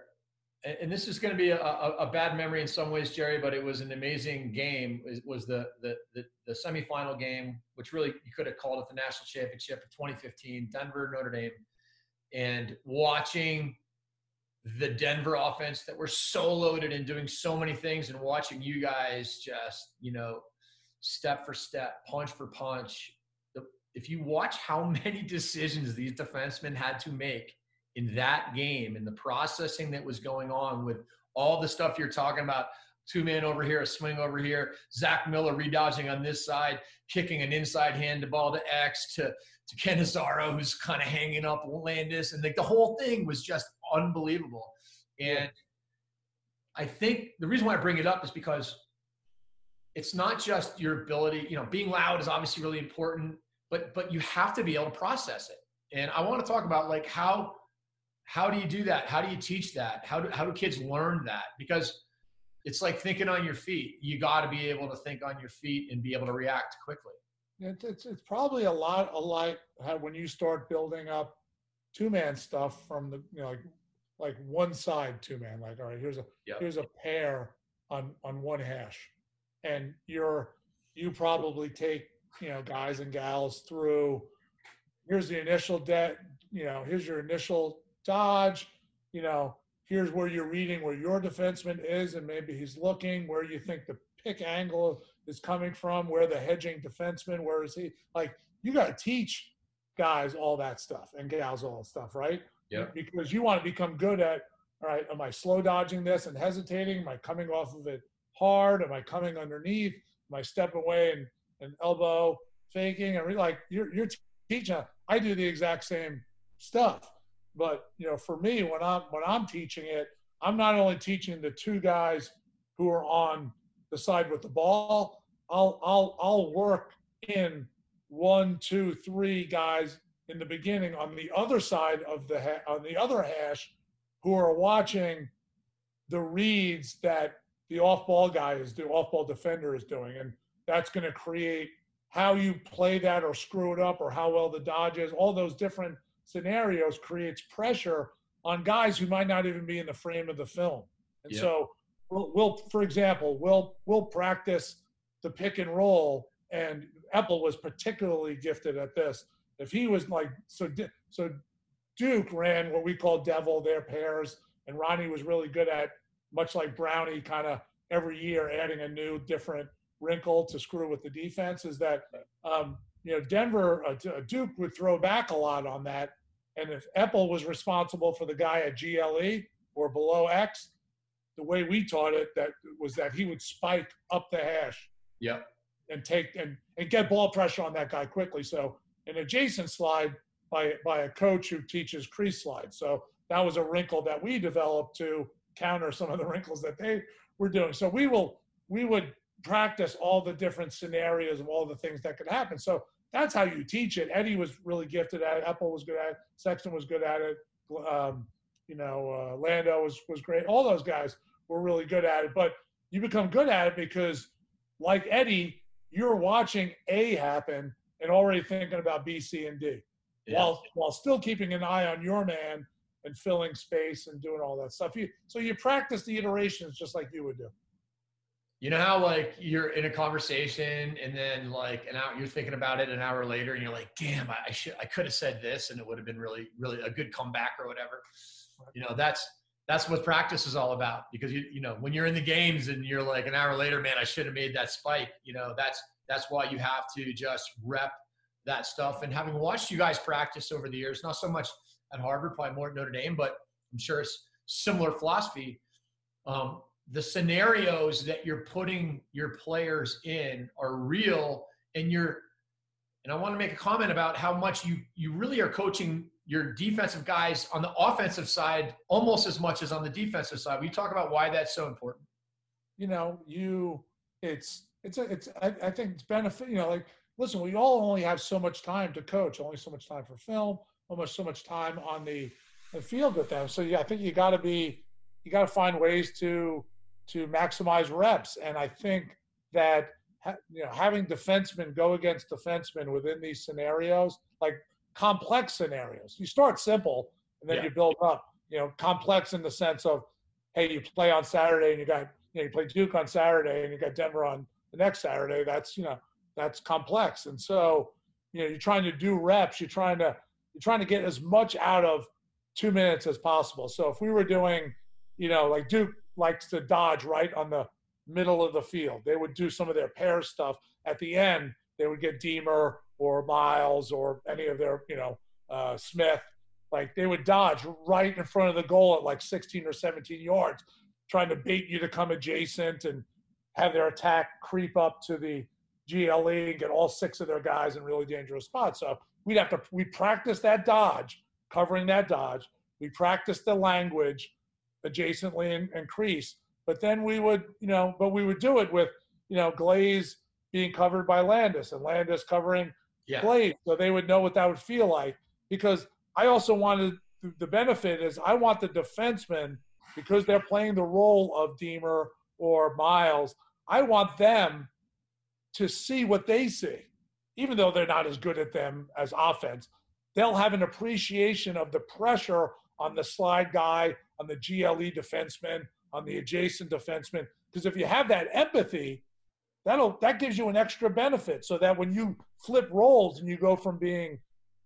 [SPEAKER 1] and this is going to be a, a, a, bad memory in some ways, Gerry, but it was an amazing game. It was the, the, the, the semifinal game, which really you could have called it the national championship of 2015, Denver, Notre Dame. And watching the Denver offense that were so loaded and doing so many things and watching you guys just, you know, step for step, punch for punch, if you watch how many decisions these defensemen had to make in that game and the processing that was going on with all the stuff you're talking about two man over here, a swing over here, Zach Miller redodging on this side, kicking an inside hand to ball to X to to Cannizzaro, who's kind of hanging up Landis, and like the whole thing was just unbelievable. And I think the reason why I bring it up is because it's not just your ability. You know, being loud is obviously really important but but you have to be able to process it. And i want to talk about like how how do you do that? How do you teach that? How do, how do kids learn that? Because it's like thinking on your feet. You got to be able to think on your feet and be able to react quickly.
[SPEAKER 2] It's, it's, it's probably a lot alike when you start building up two-man stuff from the you know like like one side two-man like all right here's a yep. here's a pair on on one hash. And you're you probably take you know guys and gals through here's the initial debt you know here's your initial dodge you know here's where you're reading where your defenseman is and maybe he's looking where you think the pick angle is coming from where the hedging defenseman where is he? Like you got to teach guys all that stuff and gals all that stuff right?
[SPEAKER 1] Yeah.
[SPEAKER 2] Because you want to become good at all right am i slow dodging this and hesitating? Am i coming off of it hard? Am i coming underneath? Am i stepping away and and elbow faking and like you're you're teaching. I do the exact same stuff, but you know, for me, when I'm when I'm teaching it, I'm not only teaching the two guys who are on the side with the ball. I'll I'll I'll work in one, two, three guys in the beginning on the other side of the ha- on the other hash who are watching the reads that the off-ball guy is doing, off-ball defender is doing, and that's going to create how you play that or screw it up or how well the dodge is. All those different scenarios creates pressure on guys who might not even be in the frame of the film. And yep. so we'll, we'll, for example, we'll we'll practice the pick and roll, and Epple was particularly gifted at this. If he was like so, so Duke ran what we call devil their pairs, and Ronnie was really good at much like Brownie, kind of every year adding a new different wrinkle to screw with the defense is that um, you know Denver uh, Duke would throw back a lot on that, and if Epple was responsible for the guy at GLE or below X, the way we taught it that was that he would spike up the hash.
[SPEAKER 1] Yep.
[SPEAKER 2] And take and, and get ball pressure on that guy quickly. So an adjacent slide by by a coach who teaches crease slide. So that was a wrinkle that we developed to counter some of the wrinkles that they were doing. So we will we would practice all the different scenarios of all the things that could happen. So that's how you teach it. Eddie was really gifted at it. Epple was good at it. Sexton was good at it. Um, you know, uh, Lando was was great. All those guys were really good at it. But you become good at it because, like Eddie, you're watching A happen and already thinking about B, C, and D, yeah. while while still keeping an eye on your man and filling space and doing all that stuff. You so you practice the iterations just like you would do.
[SPEAKER 1] You know how like you're in a conversation and then like an hour you're thinking about it an hour later and you're like, damn, I, I should I could have said this and it would have been really really a good comeback or whatever. You know that's that's what practice is all about because you you know when you're in the games and you're like an hour later, man, I should have made that spike. You know that's that's why you have to just rep that stuff. And having watched you guys practice over the years, not so much at Harvard, probably more at Notre Dame, but I'm sure it's similar philosophy. Um, the scenarios that you're putting your players in are real and you're and I want to make a comment about how much you you really are coaching your defensive guys on the offensive side almost as much as on the defensive side. We talk about why that's so important.
[SPEAKER 2] You know, you it's it's a, it's I, I think it's benefit. You know, like listen, we all only have so much time to coach, only so much time for film, almost so much time on the, the field with them. So yeah, I think you got to be you got to find ways to to maximize reps. And I think that you know having defensemen go against defensemen within these scenarios, like complex scenarios, you start simple and then yeah. you build up. You know, complex in the sense of, hey, you play on Saturday and you got you know you play Duke on Saturday and you got Denver on the next Saturday. That's you know that's complex. And so you know you're trying to do reps. You're trying to you're trying to get as much out of two minutes as possible. So if we were doing, you know, like Duke likes to dodge right on the middle of the field. They would do some of their pair stuff at the end. They would get Deemer or Miles or any of their, you know, uh, Smith. Like they would dodge right in front of the goal at like 16 or 17 yards, trying to bait you to come adjacent and have their attack creep up to the GLE and get all six of their guys in really dangerous spots. So we'd have to we practice that dodge, covering that dodge. We practice the language adjacently and, and crease. But then we would, you know, but we would do it with, you know, Glaze being covered by Landis and Landis covering yeah. Glaze. So they would know what that would feel like. Because I also wanted the benefit is I want the defensemen, because they're playing the role of Deemer or Miles, I want them to see what they see. Even though they're not as good at them as offense, they'll have an appreciation of the pressure on the slide guy, on the GLE defenseman, on the adjacent defenseman. Because if you have that empathy, that'll that gives you an extra benefit. So that when you flip roles and you go from being,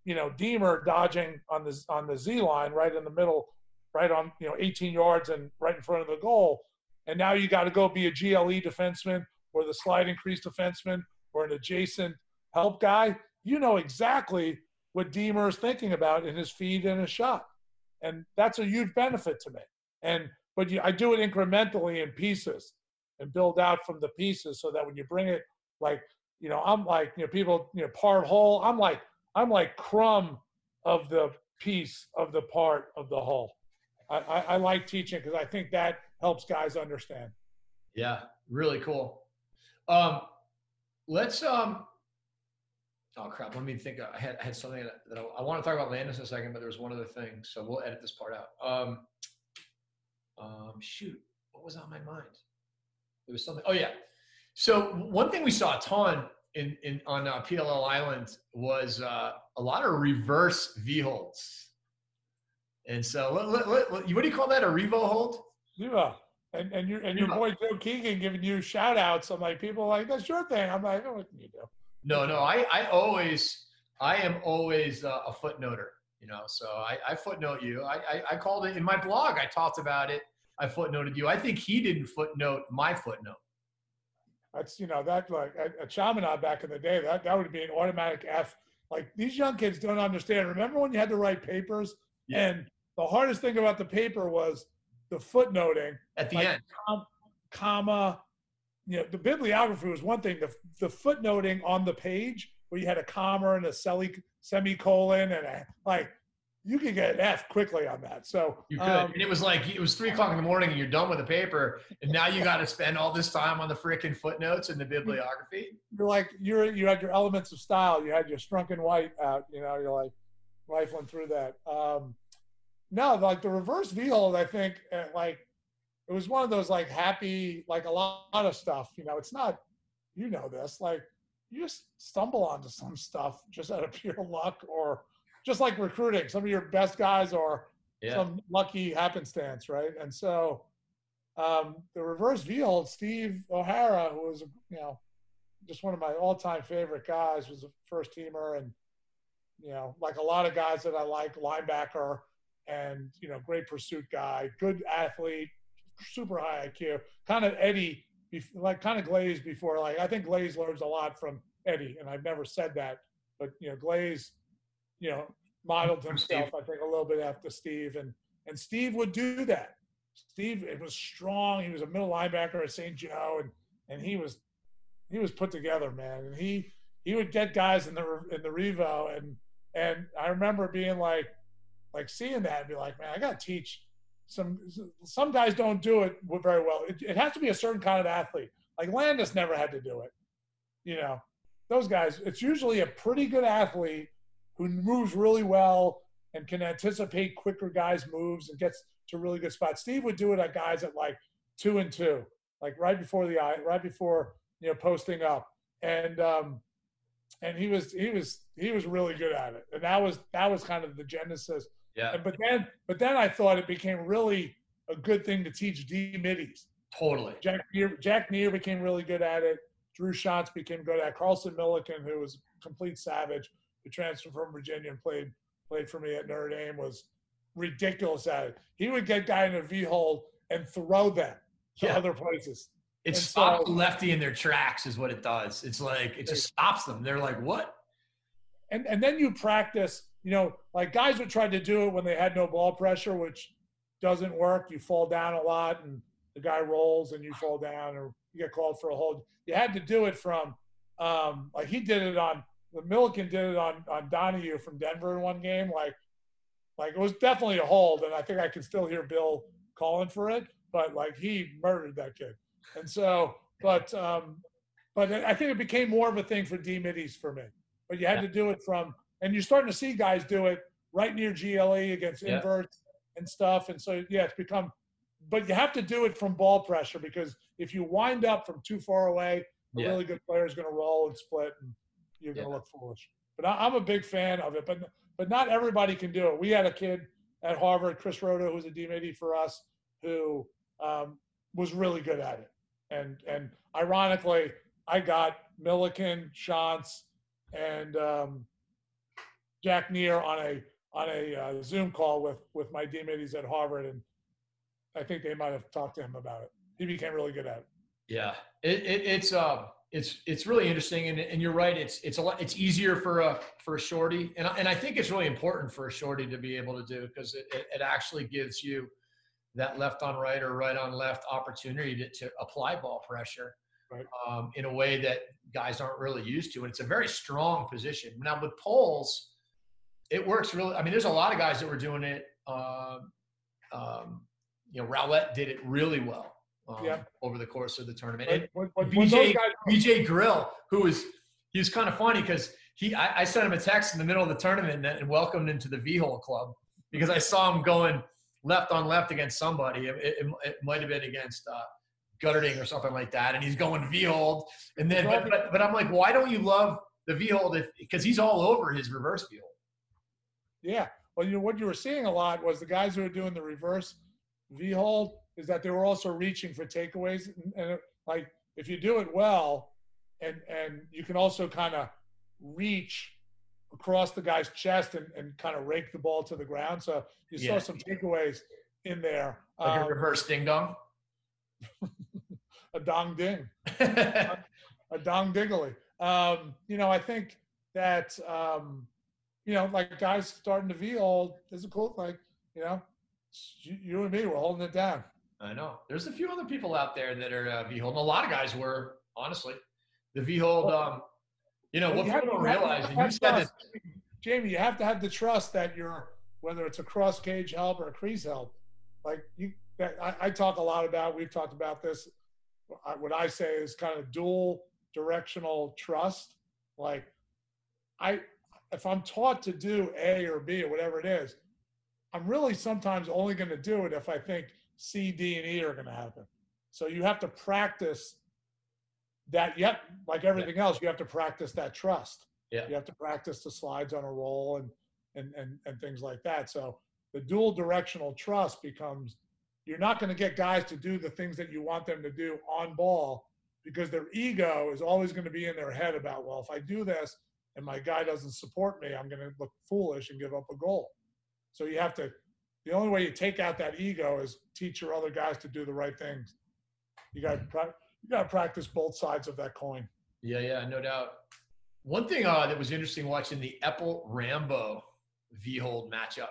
[SPEAKER 2] you know, Deemer dodging on the on the Z line right in the middle, right on you know 18 yards and right in front of the goal, and now you got to go be a GLE defenseman or the slide increase defenseman or an adjacent help guy. You know exactly what Deemer is thinking about in his feed and his shot and that's a huge benefit to me. And but you, I do it incrementally in pieces and build out from the pieces so that when you bring it, like you know, I'm like you know people you know part whole. I'm like I'm like crumb of the piece of the part of the whole. I, I, I like teaching because I think that helps guys understand.
[SPEAKER 1] Yeah, really cool. Um, let's um, Oh crap! Let me think. I had, I had something that, I, I, want to talk about Landis in a second, but there was one other thing, so we'll edit this part out. Um, um, shoot, what was on my mind? There was something. Oh yeah. So one thing we saw a ton in in on uh, PLL Island was uh, a lot of reverse V holds. And so, let, let, what do you call that? A revo hold?
[SPEAKER 2] Yeah. And and your and your boy Joe Keegan giving you shout outs. I'm like, people like that's your thing. I'm like, oh, what can you do?
[SPEAKER 1] No, no, I, I always, I am always uh, a footnoter, you know, so I, I footnote you. I, I, I, called it in my blog. I talked about it. I footnoted you. I think he didn't footnote my footnote.
[SPEAKER 2] That's, you know, that like a, a Chaminade back in the day, that, that would be an automatic F. Like these young kids don't understand. Remember when you had to write papers yeah. and the hardest thing about the paper was the footnoting
[SPEAKER 1] at the like, end,
[SPEAKER 2] com, comma, you know, the bibliography was one thing. The, the footnoting on the page where you had a comma and a semicolon and a, like you could get an F quickly on that. So
[SPEAKER 1] you could, um, and it was like it was three o'clock in the morning, and you're done with the paper, and now you got to spend all this time on the freaking footnotes and the bibliography.
[SPEAKER 2] You're like you're you had your elements of style, you had your Strunk and White out, you know, you're like rifling through that. Um, no, like the reverse V hold, I think, uh, like it was one of those like happy, like a lot, lot of stuff. You know, it's not, you know, this like you just stumble onto some stuff just out of pure luck or just like recruiting. Some of your best guys are yeah. some lucky happenstance, right? And so um, the reverse V hold, Steve O'Hara, who was you know just one of my all-time favorite guys, was a first teamer, and you know like a lot of guys that I like, linebacker, and you know great pursuit guy, good athlete, super high IQ, kind of Eddie, like kind of Glaze before. Like I think Glaze learns a lot from Eddie, and I've never said that, but you know Glaze you know, modeled himself, I think, a little bit after Steve. And and Steve would do that. Steve it was strong. He was a middle linebacker at St. Joe, and and he was he was put together, man. And he he would get guys in the in the revo, and and I remember being like like seeing that and be like, man, I got to teach some some guys don't do it very well. It, it has to be a certain kind of athlete. Like Landis never had to do it. You know, those guys. It's usually a pretty good athlete who moves really well and can anticipate quicker guys' moves and gets to really good spots. Steve would do it at guys at like two and two, like right before the eye, right before you know posting up, and um, and he was he was he was really good at it, and that was that was kind of the genesis.
[SPEAKER 1] Yeah.
[SPEAKER 2] But then but then I thought it became really a good thing to teach D middies.
[SPEAKER 1] Totally.
[SPEAKER 2] Jack Neer, Jack Neer became really good at it. Drew Shantz became good at it. Carlson Milliken, who was a complete savage, who transferred from Virginia and played played for me at Notre Dame, was ridiculous at it. He would get guy in a V hole and throw them to yeah. other places.
[SPEAKER 1] It and stops so, lefty in their tracks, is what it does. It's like it just stops them. They're like, what?
[SPEAKER 2] And and then you practice. You know, like guys would try to do it when they had no ball pressure, which doesn't work. You fall down a lot, and the guy rolls, and you fall down, or you get called for a hold. You had to do it from um, like he did it on the Milliken did it on on Donahue from Denver in one game. Like, like it was definitely a hold, and I think I can still hear Bill calling for it. But like he murdered that kid, and so, but um, but I think it became more of a thing for D middies for me. But you had yeah. to do it from, and you're starting to see guys do it right near GLE against yeah. inverts and stuff. And so yeah, it's become. But you have to do it from ball pressure because if you wind up from too far away, a yeah. really good player is going to roll and split. And, you're going to look foolish. But I, am a big fan of it. But but not everybody can do it. We had a kid at Harvard, Chris Rhoda, who was a DMD for us, who um, was really good at it. And and ironically, I got Milliken, Shantz, and um, Jack Neer on a on a uh, Zoom call with with my DMDs at Harvard, and I think they might have talked to him about it. He became really good at it.
[SPEAKER 1] Yeah, it, it it's uh it's it's really interesting, and, and you're right. It's it's a lot. It's easier for a for a shorty, and and I think it's really important for a shorty to be able to do because it, it, it actually gives you that left on right or right on left opportunity to, to apply ball pressure right. um, in a way that guys aren't really used to. And it's a very strong position. Now with poles, it works really. I mean, there's a lot of guys that were doing it. Um, um, you know, Rowlett did it really well um, yeah. over the course of the tournament. And when, when, BJ, guys- BJ Grill, who was he was kind of funny because he I, I, sent him a text in the middle of the tournament and, welcomed him to the V hole club because I saw him going left on left against somebody. It, it, it might have been against uh, Guterding or something like that, and he's going V hold. And then, but, but, but I'm like, why don't you love the V hold? Because he's all over his reverse V hold.
[SPEAKER 2] Yeah. Well, you know what you were seeing a lot was the guys who were doing the reverse V hold is that they were also reaching for takeaways. And, and like if you do it well, and and you can also kind of reach across the guy's chest and, and kind of rake the ball to the ground. So you yeah. saw some takeaways in there.
[SPEAKER 1] Like um, a reverse ding dong.
[SPEAKER 2] a dong ding. a, a dong dingly. Um, you know, I think that um, you know, like guys starting to V old is a cool like, you know, you, you and me, we're holding it down.
[SPEAKER 1] I know. There's a few other people out there that are uh, V-hold. a lot of guys were, honestly. The V-hold, um, you know, what people don't realize, and you said that.
[SPEAKER 2] Jamie, you have to have the trust that you're, whether it's a cross cage help or a crease help, like you, I, I talk a lot about. We've talked about this. What I say is kind of dual directional trust. Like, I if I'm taught to do A or B or whatever it is, I'm really sometimes only going to do it if I think C, D, and E are going to happen. So you have to practice that. Yet, like everything else, you have to practice that trust.
[SPEAKER 1] Yeah.
[SPEAKER 2] You have to practice the slides on a roll and and and and things like that. So the dual directional trust becomes you're not going to get guys to do the things that you want them to do on ball because their ego is always going to be in their head about well if I do this and my guy doesn't support me I'm going to look foolish and give up a goal. So you have to the only way you take out that ego is teach your other guys to do the right things. You got to you to practice both sides of that coin.
[SPEAKER 1] Yeah, yeah, no doubt. One thing uh, that was interesting watching the Epple Rambo V hold matchup.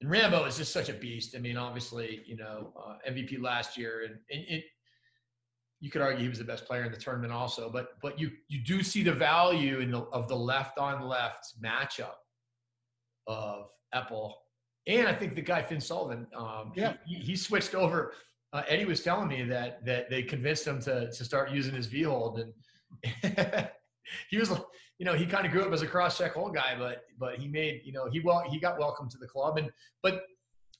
[SPEAKER 1] And Rambo is just such a beast. I mean, obviously, you know, uh, MVP last year, and, and, and you could argue he was the best player in the tournament also. But but you you do see the value in the of the left on left matchup of Epple, and I think the guy Finn Sullivan, um,
[SPEAKER 2] yeah,
[SPEAKER 1] he, he switched over. Uh, Eddie was telling me that that they convinced him to to start using his V hold, and he was you know he kind of grew up as a cross check hold guy, but but he made you know he well he got welcome to the club, and but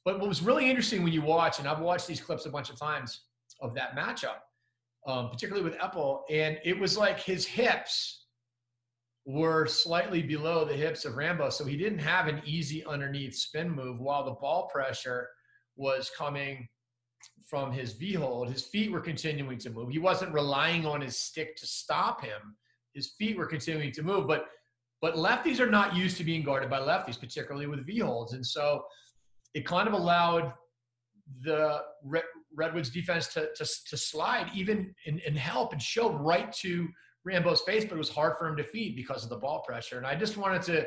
[SPEAKER 1] but what was really interesting when you watch, and I've watched these clips a bunch of times of that matchup, um, particularly with Epple, and it was like his hips were slightly below the hips of Rambo. So he didn't have an easy underneath spin move while the ball pressure was coming from his V hold. His feet were continuing to move. He wasn't relying on his stick to stop him. His feet were continuing to move, but but lefties are not used to being guarded by lefties, particularly with V holds. And so it kind of allowed the Redwoods defense to, to, to slide even and, and help and show right to Rambo's face, but it was hard for him to feed because of the ball pressure. And I just wanted to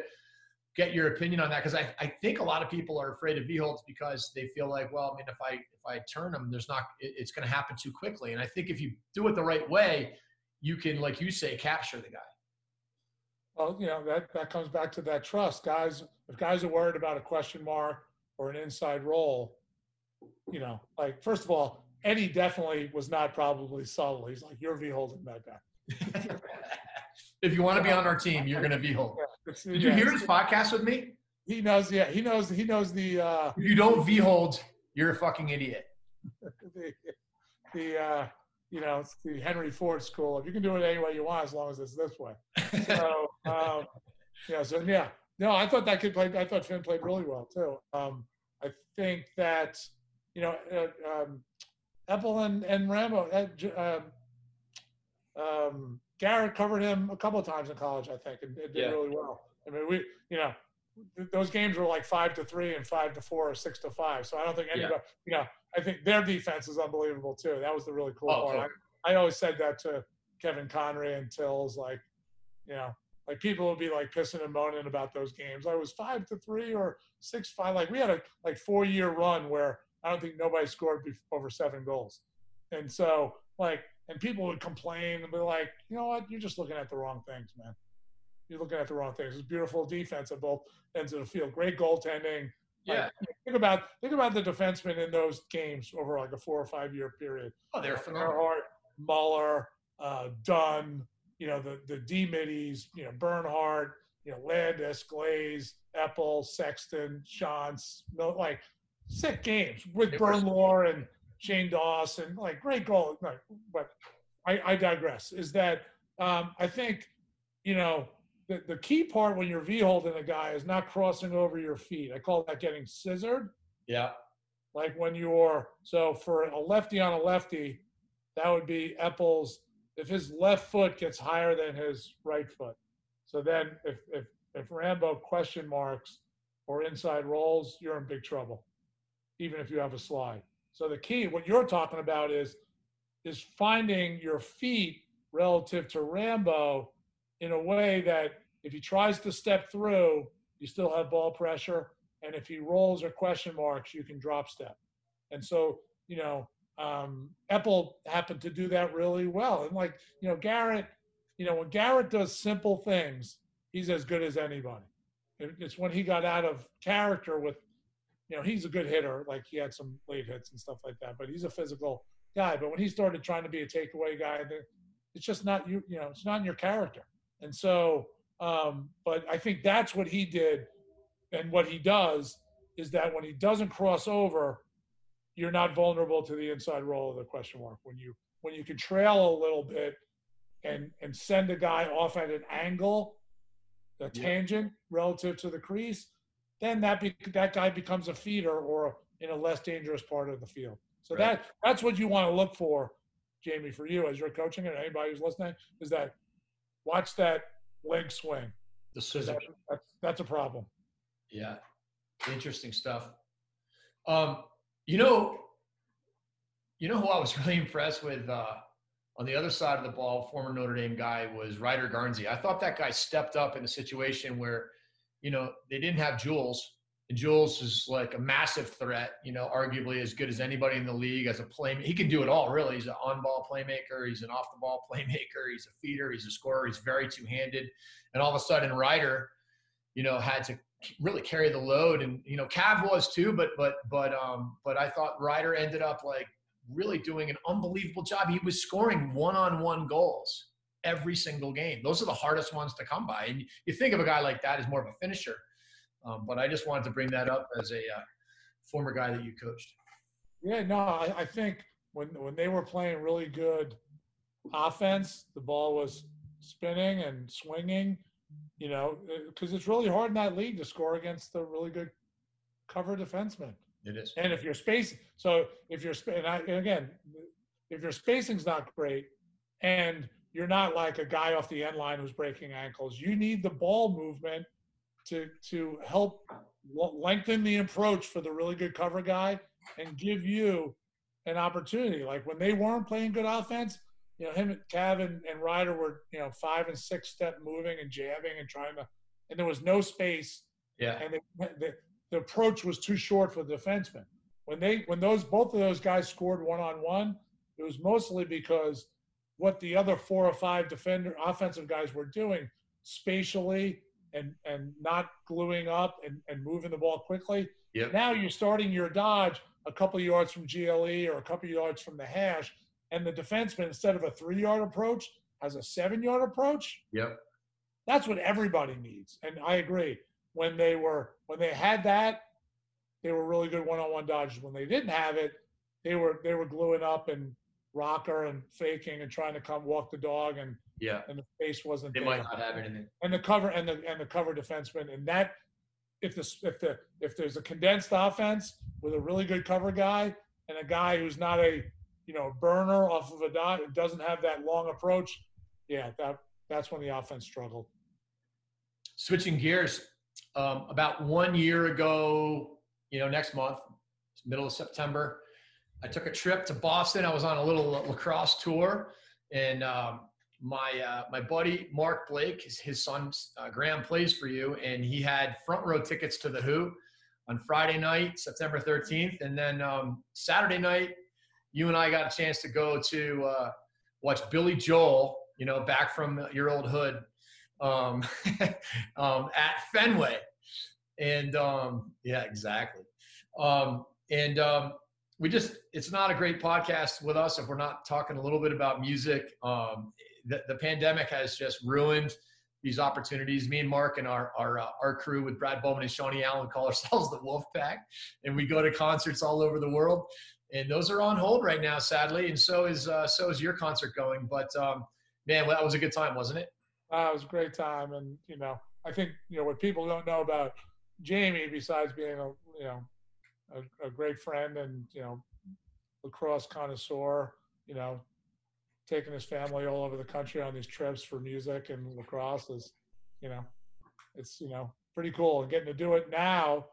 [SPEAKER 1] get your opinion on that because I, I think a lot of people are afraid of V holds because they feel like, well, I mean, if I if I turn them, there's not it, it's going to happen too quickly. And I think if you do it the right way, you can, like you say, capture the guy.
[SPEAKER 2] Well, you know that that comes back to that trust, guys. If guys are worried about a question mark or an inside roll, you know, like first of all, Eddie definitely was not probably subtle. He's like, "You're V holding that guy."
[SPEAKER 1] if you want to be on our team, you're going to be hold. Did you hear his podcast with me?
[SPEAKER 2] He knows. Yeah, he knows. He knows the. Uh,
[SPEAKER 1] if you don't V hold, you're a fucking idiot.
[SPEAKER 2] the, the uh, you know, it's the Henry Ford school. If you can do it any way you want, as long as it's this way. So, um, yeah. So yeah. No, I thought that kid played. I thought Finn played really well too. Um, I think that you know, uh, um, Epple and and Rambo. Uh, um, um, Garrett covered him a couple of times in college, I think, and, and did yeah. really well. I mean, we, you know, those games were like five to three and five to four or six to five. So I don't think anybody, yeah. you know, I think their defense is unbelievable too. That was the really cool oh, part. Cool. I, I, always said that to Kevin Conry and Tills, like, you know, like people would be like pissing and moaning about those games. I was five to three or six five. Like we had a like four year run where I don't think nobody scored over seven goals, and so like and people would complain and be like, you know what, you're just looking at the wrong things, man. You're looking at the wrong things. It's beautiful defense at both ends of the field. Great goaltending.
[SPEAKER 1] Yeah.
[SPEAKER 2] Like, think about think about the defensemen in those games over like a four or five year period.
[SPEAKER 1] Oh, they're phenomenal.
[SPEAKER 2] Earhart, Muller, uh, Dunn, you know, the the D middies, you know, Bernhardt, you know, Landis, Glaze, Epple, Sexton, Shantz, like sick games with Bernlohr and Shane Dawson, like great goal. but I, I digress. Is that um, I think, you know, the, the key part when you're V holding a guy is not crossing over your feet. I call that getting scissored.
[SPEAKER 1] Yeah.
[SPEAKER 2] Like when you're, so for a lefty on a lefty, that would be Epples if his left foot gets higher than his right foot. So then if, if, if Rambo question marks or inside rolls, you're in big trouble, even if you have a slide. So the key, what you're talking about is is finding your feet relative to Rambo in a way that if he tries to step through, you still have ball pressure, and if he rolls or question marks, you can drop step. And so, you know, um, happened to do that really well. And like, you know, Garrett, you know, when Garrett does simple things, he's as good as anybody. it's when he got out of character with, you know, he's a good hitter. Like he had some late hits and stuff like that, but he's a physical guy. But when he started trying to be a takeaway guy, it's just not you. You know, it's not in your character. And so, um, but I think that's what he did, and what he does is that when he doesn't cross over, you're not vulnerable to the inside roll of the question mark. When you when you can trail a little bit and and send a guy off at an angle, a tangent relative to the crease, then that be, that guy becomes a feeder or in a less dangerous part of the field. So right. that that's what you want to look for, Jamie, for you as you're coaching and anybody who's listening, is that watch that leg swing.
[SPEAKER 1] The scissor.
[SPEAKER 2] That, that's, that's a problem.
[SPEAKER 1] Yeah, interesting stuff. Um, you know, you know who I was really impressed with uh, on the other side of the ball, former Notre Dame guy was Ryder Garnsey. I thought that guy stepped up in a situation where, you know, they didn't have Jules. And Jules is like a massive threat, you know, arguably as good as anybody in the league as a playmaker. He can do it all, really. He's an on ball playmaker, he's an off the ball playmaker, he's a feeder, he's a scorer, he's very two handed. And all of a sudden, Ryder, you know, had to really carry the load. And, you know, Cav was too, but, but, but, um, but I thought Ryder ended up like really doing an unbelievable job. He was scoring one on one goals every single game. Those are the hardest ones to come by. And you think of a guy like that as more of a finisher. Um, but I just wanted to bring that up as a uh, former guy that you coached.
[SPEAKER 2] Yeah, no, I, I think when when they were playing really good offense, the ball was spinning and swinging. You know, because it's really hard in that league to score against the really good cover defenseman.
[SPEAKER 1] It is.
[SPEAKER 2] And if your space, so if you're, and, I, and again, if your spacing's not great, and you're not like a guy off the end line who's breaking ankles, you need the ball movement to to help lengthen the approach for the really good cover guy and give you an opportunity. Like when they weren't playing good offense, you know, him, Cav, and, and Ryder were, you know, five and six step moving and jabbing and trying to, and there was no space.
[SPEAKER 1] Yeah.
[SPEAKER 2] And they, they, the approach was too short for the defenseman. When they when those both of those guys scored one on one, it was mostly because what the other four or five defender offensive guys were doing spatially and and not gluing up and, and moving the ball quickly.
[SPEAKER 1] Yep.
[SPEAKER 2] Now you're starting your dodge a couple yards from GLE or a couple yards from the hash, and the defenseman instead of a three yard approach has a seven yard approach.
[SPEAKER 1] Yep.
[SPEAKER 2] That's what everybody needs, and I agree when they were when they had that, they were really good one-on-one dodges. When they didn't have it, they were they were gluing up and rocker and faking and trying to come walk the dog and
[SPEAKER 1] yeah.
[SPEAKER 2] and the face wasn't
[SPEAKER 1] they
[SPEAKER 2] there.
[SPEAKER 1] might not have anything.
[SPEAKER 2] And the cover and the and the cover defenseman and that if the if the if there's a condensed offense with a really good cover guy and a guy who's not a you know burner off of a dot doesn't have that long approach yeah that that's when the offense struggled.
[SPEAKER 1] Switching gears um, about one year ago, you know, next month, middle of September, I took a trip to Boston. I was on a little lacrosse tour, and um, my uh, my buddy Mark Blake, his, his son uh, Graham plays for you, and he had front row tickets to the Who on Friday night, September 13th, and then um, Saturday night, you and I got a chance to go to uh, watch Billy Joel, you know, back from your old hood um, um, at Fenway. And um, yeah, exactly. Um, and um, we just, it's not a great podcast with us if we're not talking a little bit about music. Um, the, the pandemic has just ruined these opportunities. Me and Mark and our our, uh, our crew with Brad Bowman and Shawnee Allen call ourselves the Wolf Pack, and we go to concerts all over the world. And those are on hold right now, sadly. And so is uh, so is your concert going. But um, man, well, that was a good time, wasn't it?
[SPEAKER 2] Uh, it was a great time, and you know, I think you know what people don't know about Jamie, besides being a you know a, a great friend and you know lacrosse connoisseur, you know, taking his family all over the country on these trips for music and lacrosse is, you know, it's you know pretty cool. And getting to do it now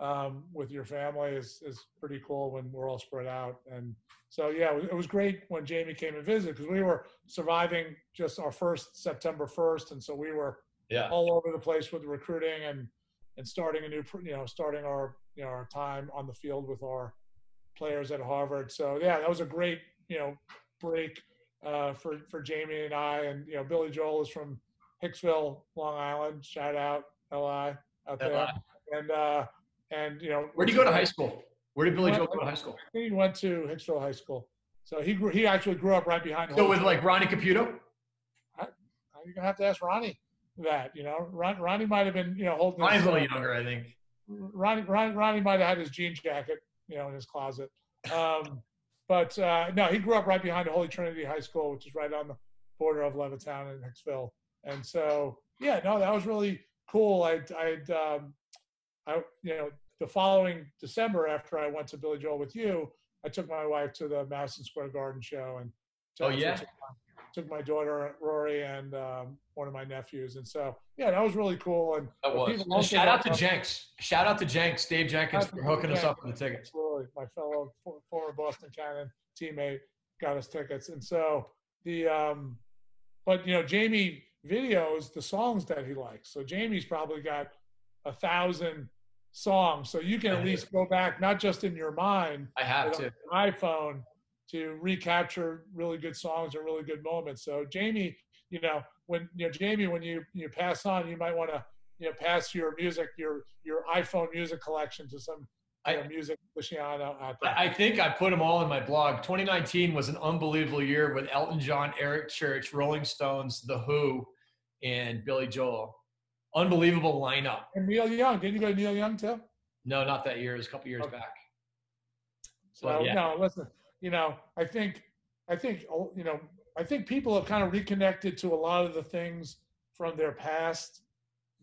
[SPEAKER 2] um, with your family is is pretty cool when we're all spread out. And so yeah, it was, great when Jamie came and visited because we were surviving just our first September first, and so we were
[SPEAKER 1] yeah.
[SPEAKER 2] all over the place with recruiting and and starting a new you know starting our you know our time on the field with our players at Harvard. So yeah, that was a great you know break uh, for for Jamie and I. And you know Billy Joel is from Hicksville, Long Island. Shout out LI. out there,
[SPEAKER 1] live.
[SPEAKER 2] and uh, and you know,
[SPEAKER 1] Where did you go to high school? Where did Billy
[SPEAKER 2] Well,
[SPEAKER 1] Joel go to high school?
[SPEAKER 2] I think he went to Hicksville High School. So he grew, he actually grew up right behind.
[SPEAKER 1] So
[SPEAKER 2] Holy
[SPEAKER 1] with like Ronnie Caputo?
[SPEAKER 2] You're gonna have to ask Ronnie that. You know, Ron, Ronnie might have been you know holding.
[SPEAKER 1] Ronnie's a little younger, I think.
[SPEAKER 2] Ronnie, Ronnie, Ronnie might have had his jean jacket, you know, in his closet. Um, but uh, no, he grew up right behind Holy Trinity High School, which is right on the border of Levittown and Hicksville. And so, yeah, no, that was really cool. I, I'd, um, I, you know, the following December after I went to Billy Joel with you, I took my wife to the Madison Square Garden show and
[SPEAKER 1] Oh, yeah?
[SPEAKER 2] Took my, daughter Rory and um, one of my nephews, and so yeah, that was really cool. And
[SPEAKER 1] That was. shout out to Jenks. Shout out to Jenks, Dave Jenkins, for hooking us up with the tickets.
[SPEAKER 2] Absolutely. My fellow former Boston Cannon teammate got us tickets. And so the, um, but you know, Jamie videos the songs that he likes. So Jamie's probably got a thousand songs. So you can at least go back, not just in your mind,
[SPEAKER 1] I have to.
[SPEAKER 2] iPhone to recapture really good songs or really good moments. So Jamie, you know, when you know Jamie, when you you pass on, you might want to you know pass your music, your your iPhone music collection to some you
[SPEAKER 1] I-
[SPEAKER 2] know, music aficionado out there.
[SPEAKER 1] I think I put them all in my blog. 2019 was an unbelievable year with Elton John, Eric Church, Rolling Stones, The Who, and Billy Joel. Unbelievable lineup.
[SPEAKER 2] and Neil Young, did you go to Neil Young too?
[SPEAKER 1] No, not that year. It was a couple years
[SPEAKER 2] Okay.
[SPEAKER 1] back.
[SPEAKER 2] So
[SPEAKER 1] Well, yeah.
[SPEAKER 2] no, listen, you know, I think, I think, oh, you know, I think people have kind of reconnected to a lot of the things from their past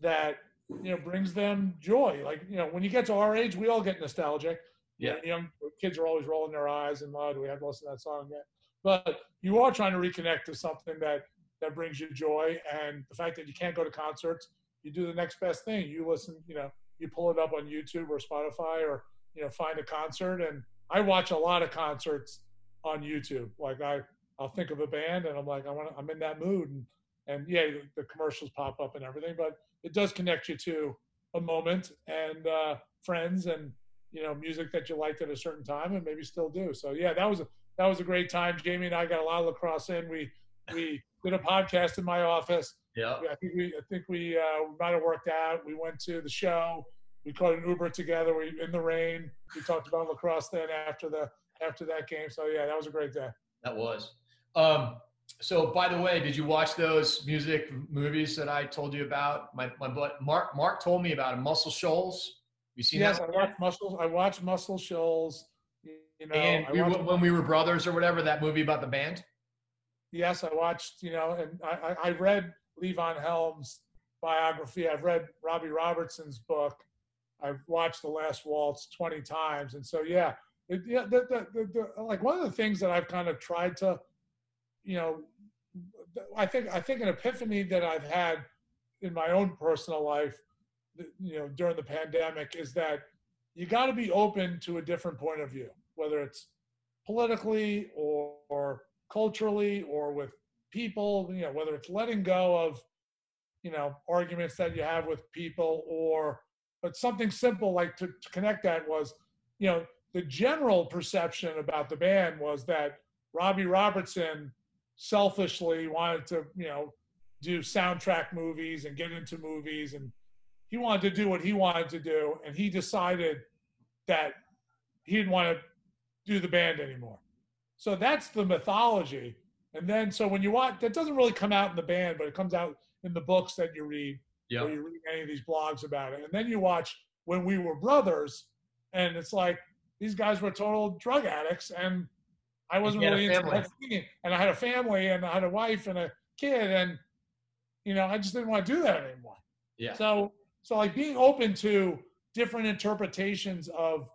[SPEAKER 2] that you know brings them joy. Like you know, when you get to our age, we all get nostalgic. You know, young kids are always rolling their eyes and mud. We haven't listened to that song yet, but you are trying to reconnect to something that that brings you joy. And the fact that you can't go to concerts, you do the next best thing. You listen, you know, you pull it up on YouTube or Spotify or you know find a concert and I watch a lot of concerts on YouTube. Like I, I'll think of a band and I'm like, I want, I'm in that mood, and and yeah, the, the commercials pop up and everything, but it does connect you to a moment and uh, friends and you know music that you liked at a certain time and maybe still do. So yeah, that was a, that was a great time. Jamie and I got a lot of lacrosse in. We we did a podcast in my office.
[SPEAKER 1] Yeah.
[SPEAKER 2] I think we I think we uh, we might have worked out. We went to the show. We caught an Uber together. We in the rain. We talked about lacrosse then after the after that game. So yeah, that was a great day.
[SPEAKER 1] That was. Um, so, by the way, did you watch those music movies that I told you about? My my bud Mark Mark told me about Muscle Shoals. You seen
[SPEAKER 2] yes,
[SPEAKER 1] that?
[SPEAKER 2] I watched Muscle. I watched Muscle Shoals. You know,
[SPEAKER 1] and we,
[SPEAKER 2] watched,
[SPEAKER 1] when we were brothers or whatever, that movie about the band.
[SPEAKER 2] yes, I watched. You know, and I, I I read Levon Helm's biography. I've read Robbie Robertson's book. I've watched The Last Waltz twenty times, and so yeah, it, yeah. The, the, the, like one of the things that I've kind of tried to, you know, I think I think an epiphany that I've had in my own personal life, you know, during the pandemic is that you got to be open to a different point of view, whether it's politically or, or culturally or with people, you know, whether it's letting go of, you know, arguments that you have with people or, but something simple like to, to connect that was, you know, the general perception about the band was that Robbie Robertson selfishly wanted to, you know, do soundtrack movies and get into movies and he wanted to do what he wanted to do and he decided that he didn't want to do the band anymore. So that's the mythology. And then so when you watch that doesn't really come out in the band, but it comes out in the books that you read or you read any of these blogs about it. And then you watch when we were brothers, and it's like these guys were total drug addicts and I wasn't
[SPEAKER 1] you had a
[SPEAKER 2] really into that scene. And I had a family and I had a wife and a kid and you know, I just didn't want to do that anymore.
[SPEAKER 1] Yeah.
[SPEAKER 2] So so like being open to different interpretations of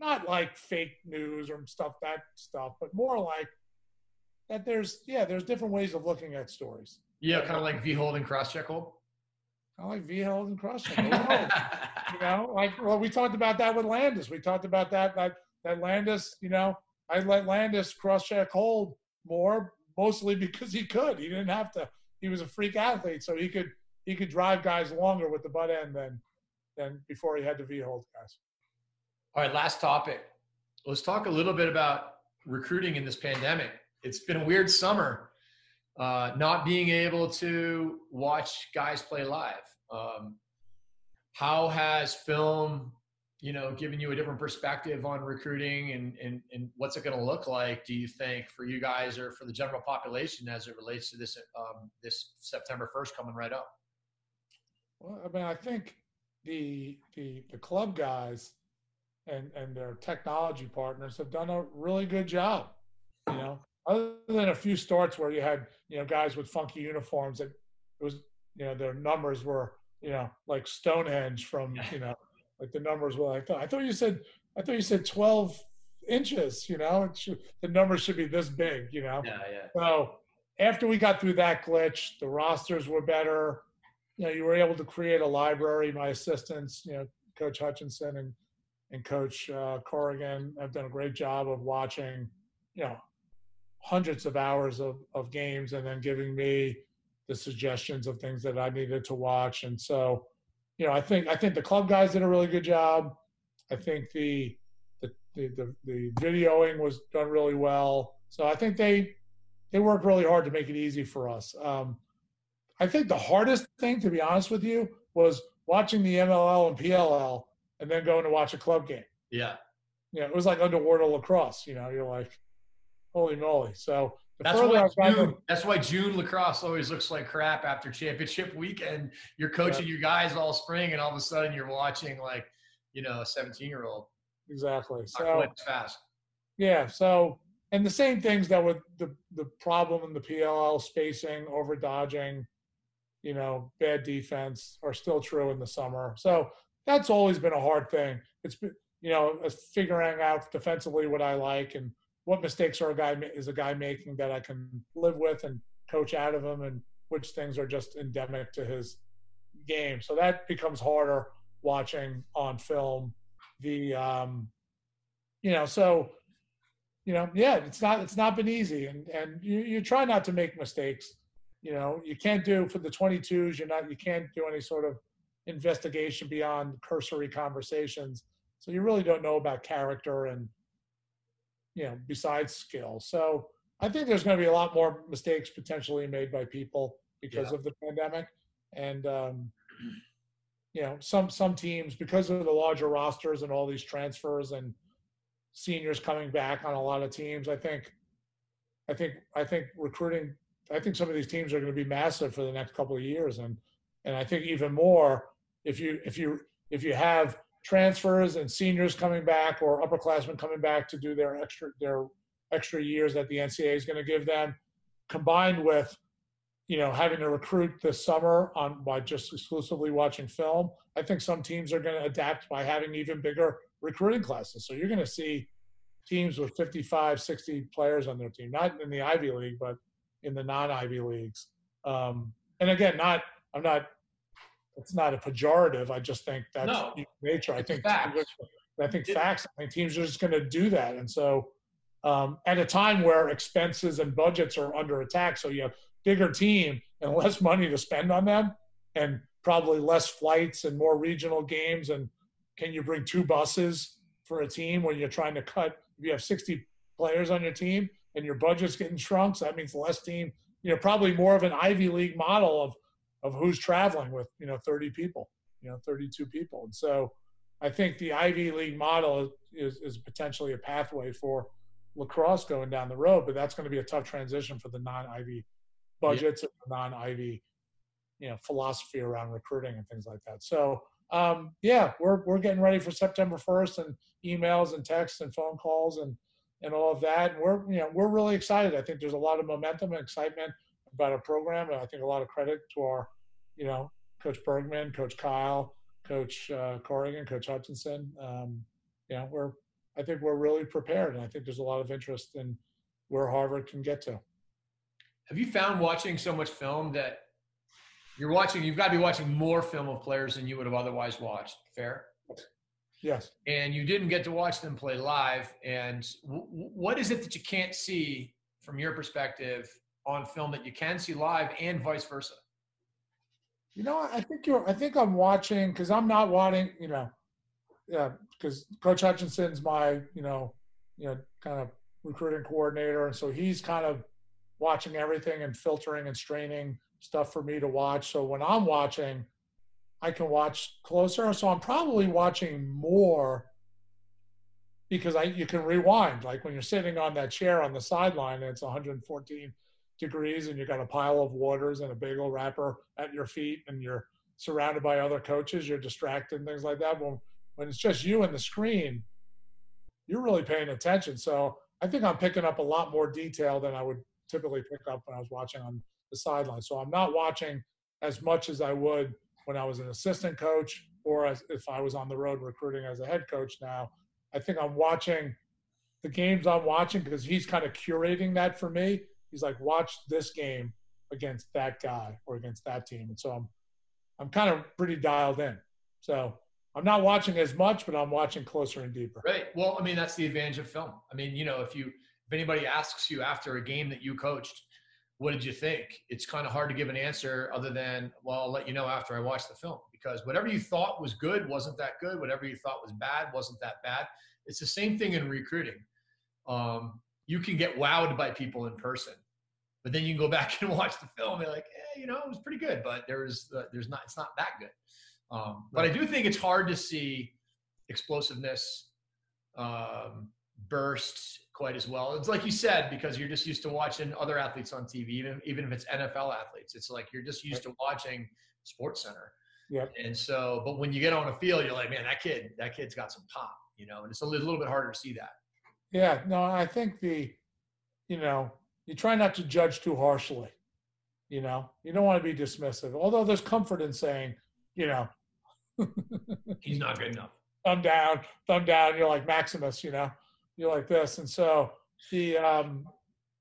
[SPEAKER 2] not like fake news or stuff that stuff, but more like that there's yeah, there's different ways of looking at stories.
[SPEAKER 1] Yeah, kind of like V hold and cross check hold.
[SPEAKER 2] I like V held and check. you know, like well, we talked about that with Landis. We talked about that that that Landis, you know, I let Landis cross check hold more, mostly because he could. He didn't have to. He was a freak athlete, so he could he could drive guys longer with the butt end than than before he had to V hold guys.
[SPEAKER 1] All right, last topic. Let's talk a little bit about recruiting in this pandemic. It's been a weird summer, uh, not being able to watch guys play live. Um, how has film, you know, given you a different perspective on recruiting and, and, and what's it going to look like, do you think, for you guys or for the general population as it relates to this, um, this September 1st coming right up?
[SPEAKER 2] Well, I mean, I think the, the, the club guys and, and their technology partners have done a really good job, you know, other than a few starts where you had, you know, guys with funky uniforms that it was, you know, their numbers were you know, like Stonehenge from, you know, like the numbers were like, I thought you said, I thought you said 12 inches, you know, should, the numbers should be this big, you know?
[SPEAKER 1] Yeah, yeah.
[SPEAKER 2] So after we got through that glitch, the rosters were better. You know, you were able to create a library. My assistants, you know, Coach Hutchinson and, and Coach uh, Corrigan have done a great job of watching, you know, hundreds of hours of, of games and then giving me the suggestions of things that I needed to watch. And so, you know, I think I think the club guys did a really good job. I think the the the, the, the videoing was done really well. So I think they they worked really hard to make it easy for us. Um, I think the hardest thing, to be honest with you, was watching the MLL and PLL and then going to watch a club game.
[SPEAKER 1] Yeah.
[SPEAKER 2] Yeah, you know, it was like underwater lacrosse. You know, you're like, holy moly. So
[SPEAKER 1] that's why, June, that's why June lacrosse always looks like crap after championship weekend. You're coaching yeah. your guys all spring, and all of a sudden you're watching like, you know, a 17 year old.
[SPEAKER 2] Exactly. So
[SPEAKER 1] fast.
[SPEAKER 2] Yeah. So, and the same things that were the the problem in the PLL spacing, over dodging, you know, bad defense are still true in the summer. So that's always been a hard thing. It's been, you know, figuring out defensively what I like and what mistakes are a guy is a guy making that I can live with and coach out of him, and which things are just endemic to his game. So that becomes harder watching on film. The um, you know, so you know, yeah, it's not it's not been easy, and and you you try not to make mistakes. You know, you can't do for the 22s. You're not you can't do any sort of investigation beyond cursory conversations. So you really don't know about character and you know, besides skill. So I think there's going to be a lot more mistakes potentially made by people because yeah. of the pandemic, and um, you know, some some teams because of the larger rosters and all these transfers and seniors coming back on a lot of teams. I think, I think, I think recruiting. I think some of these teams are going to be massive for the next couple of years, and and I think even more if you if you if you have transfers and seniors coming back or upperclassmen coming back to do their extra their extra years that the NCAA is going to give them, combined with you know having to recruit this summer on by just exclusively watching film. I think some teams are going to adapt by having even bigger recruiting classes. So you're going to see teams with 55, 60 players on their team, not in the Ivy League, but in the non-Ivy leagues. Um, and again, not I'm not it's not a pejorative. I just think that's no, nature. I think facts. I think facts. I think teams are just going to do that, and so um, at a time where expenses and budgets are under attack, so you have bigger team and less money to spend on them, and probably less flights and more regional games. And can you bring two buses for a team when you're trying to cut? If you have 60 players on your team and your budget's getting shrunk, so that means less team. You know, probably more of an Ivy League model of of who's traveling with you know 30 people you know 32 people. And so i think the ivy league model is, is potentially a pathway for lacrosse going down the road but that's going to be a tough transition for the non-ivy budgets yeah. and non-ivy you know philosophy around recruiting and things like that. So um, yeah we're, we're getting ready for september 1st and emails and texts and phone calls and and all of that. And we're you know we're really excited. I think there's a lot of momentum and excitement about our program and i think a lot of credit to our you know, Coach Bergman, Coach Kyle, Coach uh, Corrigan, Coach Hutchinson. Um, you know, we're I think we're really prepared, and I think there's a lot of interest in where Harvard can get to.
[SPEAKER 1] Have you found watching so much film that you're watching? You've got to be watching more film of players than you would have otherwise watched. Fair.
[SPEAKER 2] Yes.
[SPEAKER 1] And you didn't get to watch them play live. And w- what is it that you can't see from your perspective on film that you can see live, and vice versa?
[SPEAKER 2] You know, I think you're. I think I'm watching because I'm not watching. You know, yeah, because Coach Hutchinson's my, you know, you know, kind of recruiting coordinator, and so he's kind of watching everything and filtering and straining stuff for me to watch. So when I'm watching, I can watch closer. So I'm probably watching more because I you can rewind. Like when you're sitting on that chair on the sideline and it's 114 degrees and you got a pile of waters and a bagel wrapper at your feet and you're surrounded by other coaches, you're distracted and things like that. When when it's just you and the screen, you're really paying attention. So I think I'm picking up a lot more detail than I would typically pick up when I was watching on the sideline. So I'm not watching as much as I would when I was an assistant coach or as if I was on the road recruiting as a head coach now. I think I'm watching the games I'm watching because he's kind of curating that for me. He's like, watch this game against that guy or against that team. And so I'm I'm kind of pretty dialed in. So I'm not watching as much, but I'm watching closer and deeper.
[SPEAKER 1] Right. Well, I mean, that's the advantage of film. I mean, you know, if you if anybody asks you after a game that you coached, what did you think? It's kind of hard to give an answer other than, well, I'll let you know after I watch the film because whatever you thought was good wasn't that good. Whatever you thought was bad wasn't that bad. It's the same thing in recruiting. Um, you can get wowed by people in person, but then you can go back and watch the film and be like, eh, you know, it was pretty good, but there's uh, there's not it's not that good. Um, but I do think it's hard to see explosiveness, um, bursts quite as well. It's like you said because you're just used to watching other athletes on TV, even even if it's NFL athletes. It's like you're just used to watching Sports Center.
[SPEAKER 2] Yeah.
[SPEAKER 1] And so, but when you get on a field, you're like, man, that kid, that kid's got some pop, you know. And it's a little, little bit harder to see that.
[SPEAKER 2] Yeah. No, I think the, you know, you try not to judge too harshly. You know, you don't want to be dismissive. Although there's comfort in saying, you know,
[SPEAKER 1] he's not good enough.
[SPEAKER 2] Thumb down, thumb down. You're like Maximus, you know, you're like this, and so the, um,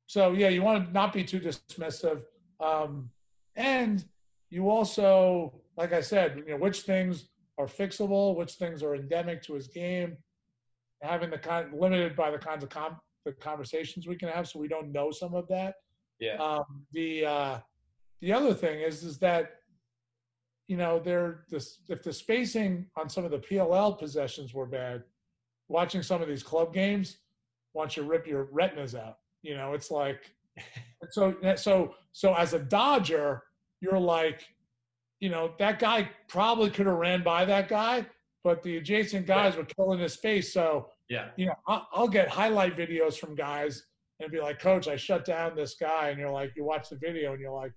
[SPEAKER 2] so yeah, you want to not be too dismissive, um, and you also, like I said, you know, which things are fixable, which things are endemic to his game, having the kind limited by the kinds of com- the conversations we can have, so we don't know some of that.
[SPEAKER 1] Yeah.
[SPEAKER 2] Um, the uh, the other thing is is that you know they're this if the spacing on some of the PLL possessions were bad, watching some of these club games wants you rip your retinas out. You know, it's like so so so as a Dodger, you're like, you know, that guy probably could have ran by that guy, but the adjacent guys were killing his space. So
[SPEAKER 1] yeah,
[SPEAKER 2] you know, I'll, I'll get highlight videos from guys and be like, Coach, I shut down this guy, and you're like, you watch the video and you're like,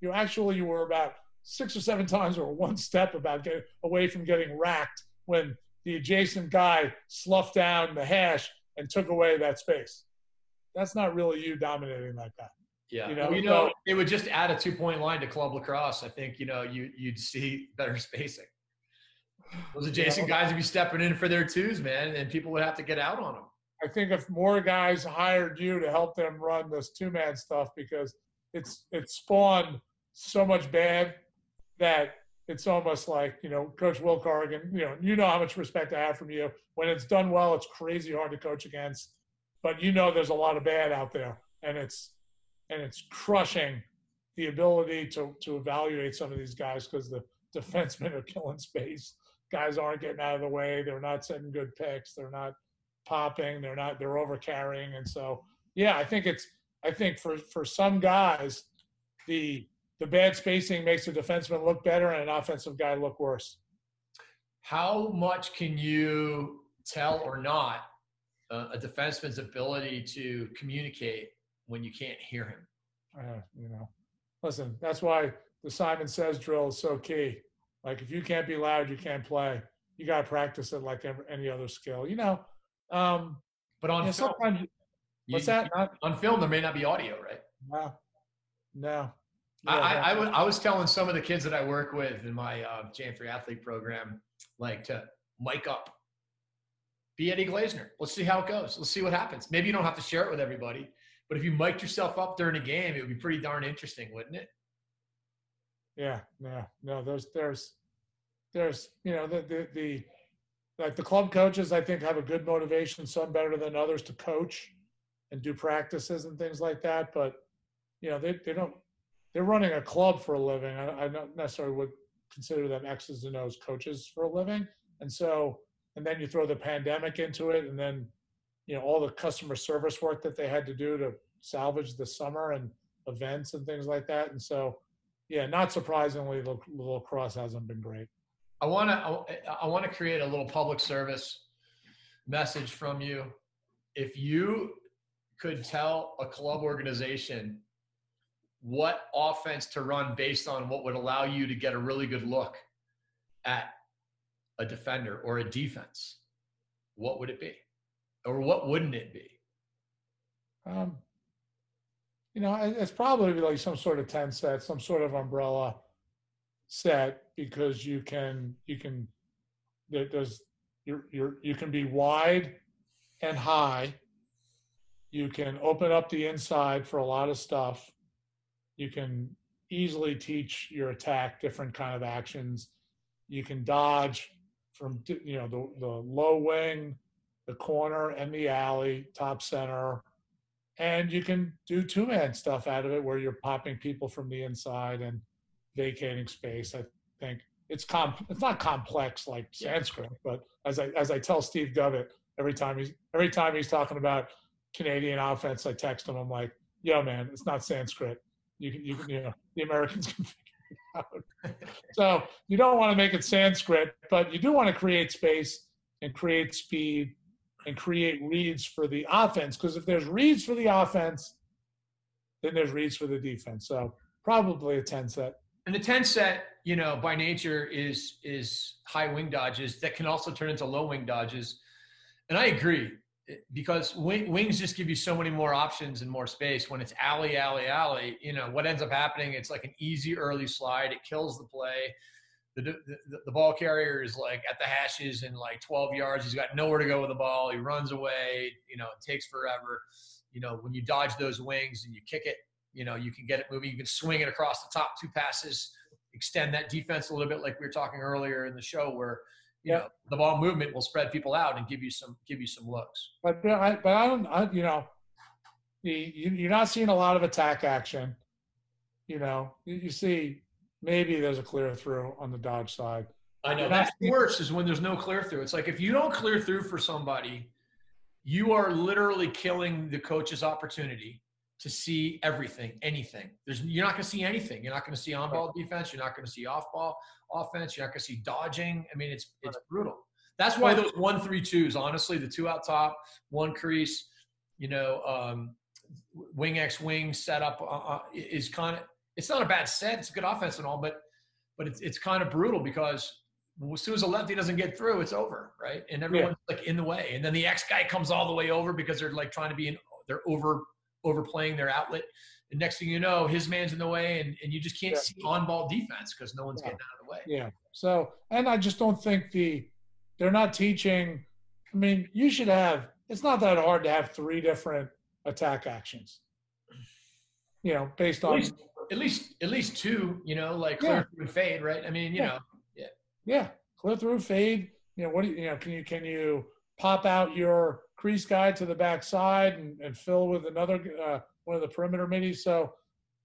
[SPEAKER 2] you actually you were about six or seven times or one step about getting away from getting racked when the adjacent guy sloughed down the hash and took away that space. That's not really you dominating that guy.
[SPEAKER 1] Yeah,
[SPEAKER 2] You know,
[SPEAKER 1] you know,
[SPEAKER 2] so-
[SPEAKER 1] it would just add a two-point line to club lacrosse. I think you know you you'd see better spacing. Those adjacent guys would be stepping in for their twos, man, and people would have to get out on them.
[SPEAKER 2] I think if more guys hired you to help them run this two man stuff because it's it spawned so much bad that it's almost like you know Coach Will Corrigan. You know, you know how much respect I have from you. When it's done well, it's crazy hard to coach against, but you know there's a lot of bad out there, and it's and it's crushing the ability to to evaluate some of these guys because the defensemen are killing space. Guys aren't getting out of the way. They're not setting good picks. They're not popping. They're not. They're over carrying, and so yeah, I think it's. I think for for some guys, the the bad spacing makes a defenseman look better and an offensive guy look worse.
[SPEAKER 1] How much can you tell or not uh, a defenseman's ability to communicate when you can't hear him?
[SPEAKER 2] Uh, you know, listen, that's why the Simon Says drill is so key. Like if you can't be loud, you can't play. You got to practice it like every, any other skill. You know, um,
[SPEAKER 1] But on
[SPEAKER 2] you know,
[SPEAKER 1] film,
[SPEAKER 2] sometimes
[SPEAKER 1] you-
[SPEAKER 2] what's that? Not,
[SPEAKER 1] on film, there may not be audio, right?
[SPEAKER 2] no, no.
[SPEAKER 1] I,
[SPEAKER 2] Yeah,
[SPEAKER 1] I, I, was, I was telling some of the kids that I work with in my uh, JM3 athlete program, like to mic up. Be Eddie Glazener. Let's see how it goes. Let's see what happens. Maybe you don't have to share it with everybody, but if you mic'd yourself up during a game, it would be pretty darn interesting, wouldn't it?
[SPEAKER 2] Yeah, no, no. There's, there's, there's, you know, the, the, the, like the club coaches, I think have a good motivation. Some better than others to coach and do practices and things like that. But you know, they they don't. They're running a club for a living. I, I don't necessarily would consider them X's and O's coaches for a living. And so, and then you throw the pandemic into it, and then you know all the customer service work that they had to do to salvage the summer and events and things like that. And so, yeah, not surprisingly, the, lacrosse hasn't been great.
[SPEAKER 1] I want to I want to create a little public service message from you. If you could tell a club organization what offense to run based on what would allow you to get a really good look at a defender or a defense, what would it be? Or what wouldn't it be?
[SPEAKER 2] Um, you know, it's probably like some sort of 10 set, some sort of umbrella set because you can, you can, there, there's, you're, you're, you can be wide and high. You can open up the inside for a lot of stuff. You can easily teach your attack different kind of actions. You can dodge from you know the, the low wing, the corner, and the alley, top center, and you can do two man stuff out of it where you're popping people from the inside and vacating space. I think it's comp it's not complex like Sanskrit, but as I as I tell Steve Govett every time he's every time he's talking about Canadian offense, I text him. I'm like, "Yo, man, it's not Sanskrit. You can you can you know the Americans can figure it out. so you don't want to make it Sanskrit, but you do want to create space and create speed and create reads for the offense. Because if there's reads for the offense, then there's reads for the defense. So probably a 10 set.
[SPEAKER 1] And the 10 set, you know, by nature is is high wing dodges that can also turn into low wing dodges. And I agree because wings just give you so many more options and more space. When it's alley, alley, alley, you know what ends up happening. It's like an easy early slide. It kills the play. The, the, the ball carrier is like at the hashes in like 12 yards. He's got nowhere to go with the ball. He runs away. You know, it takes forever. You know, when you dodge those wings and you kick it, you know, you can get it moving. You can swing it across the top two passes, extend that defense a little bit, like we were talking earlier in the show, where you know, the ball movement will spread people out and give you some give you some looks.
[SPEAKER 2] But I, but I don't, I, you know, you, are not seeing a lot of attack action. You know, you, see maybe there's a clear through on the Dodge side.
[SPEAKER 1] I know that's worse is when there's no clear through. It's like if you don't clear through for somebody, you are literally killing the coach's opportunity to see everything, anything. There's you're not going to see anything. You're not going to see on ball defense. You're not going to see off ball offense. You're not going to see dodging. I mean, it's it's brutal. That's why those one three twos, honestly, the two out top, one crease, you know, um, wing X wing setup uh, uh, is kind of. It's not a bad set. It's a good offense and all, but but it's it's kind of brutal because as soon as a lefty doesn't get through, it's over, right? And everyone's yeah. like in the way, and then the X guy comes all the way over because they're like trying to be in. They're over overplaying their outlet. And next thing you know, his man's in the way, and, and you just can't yeah. see on ball defense because no one's yeah. getting out of the way.
[SPEAKER 2] Yeah. So, and I just don't think the they're not teaching. I mean, you should have. It's not that hard to have three different attack actions. You know, based on
[SPEAKER 1] at least at least, two. You know, like clear yeah. through fade, right? I mean, you yeah. know, yeah,
[SPEAKER 2] yeah, clear through fade. You know, what do you, you know? Can you can you pop out your crease guy to the backside and, and fill with another uh, one of the perimeter middies. So,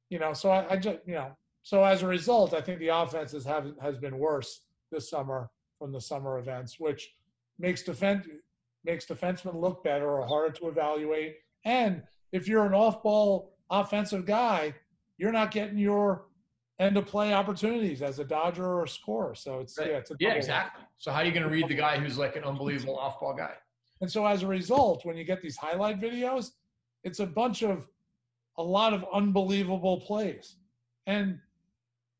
[SPEAKER 2] you know, so I, I, just you know, so as a result, I think the offense has have, has been worse this summer from the summer events, which makes defense makes defensemen look better or harder to evaluate. And if you're an off-ball offensive guy, you're not getting your end of play opportunities as a dodger or a scorer. So it's right. yeah, it's
[SPEAKER 1] yeah, exactly. So how are you going to read the guy who's like an unbelievable off-ball guy?
[SPEAKER 2] And so as a result, when you get these highlight videos, it's a bunch of a lot of unbelievable plays. And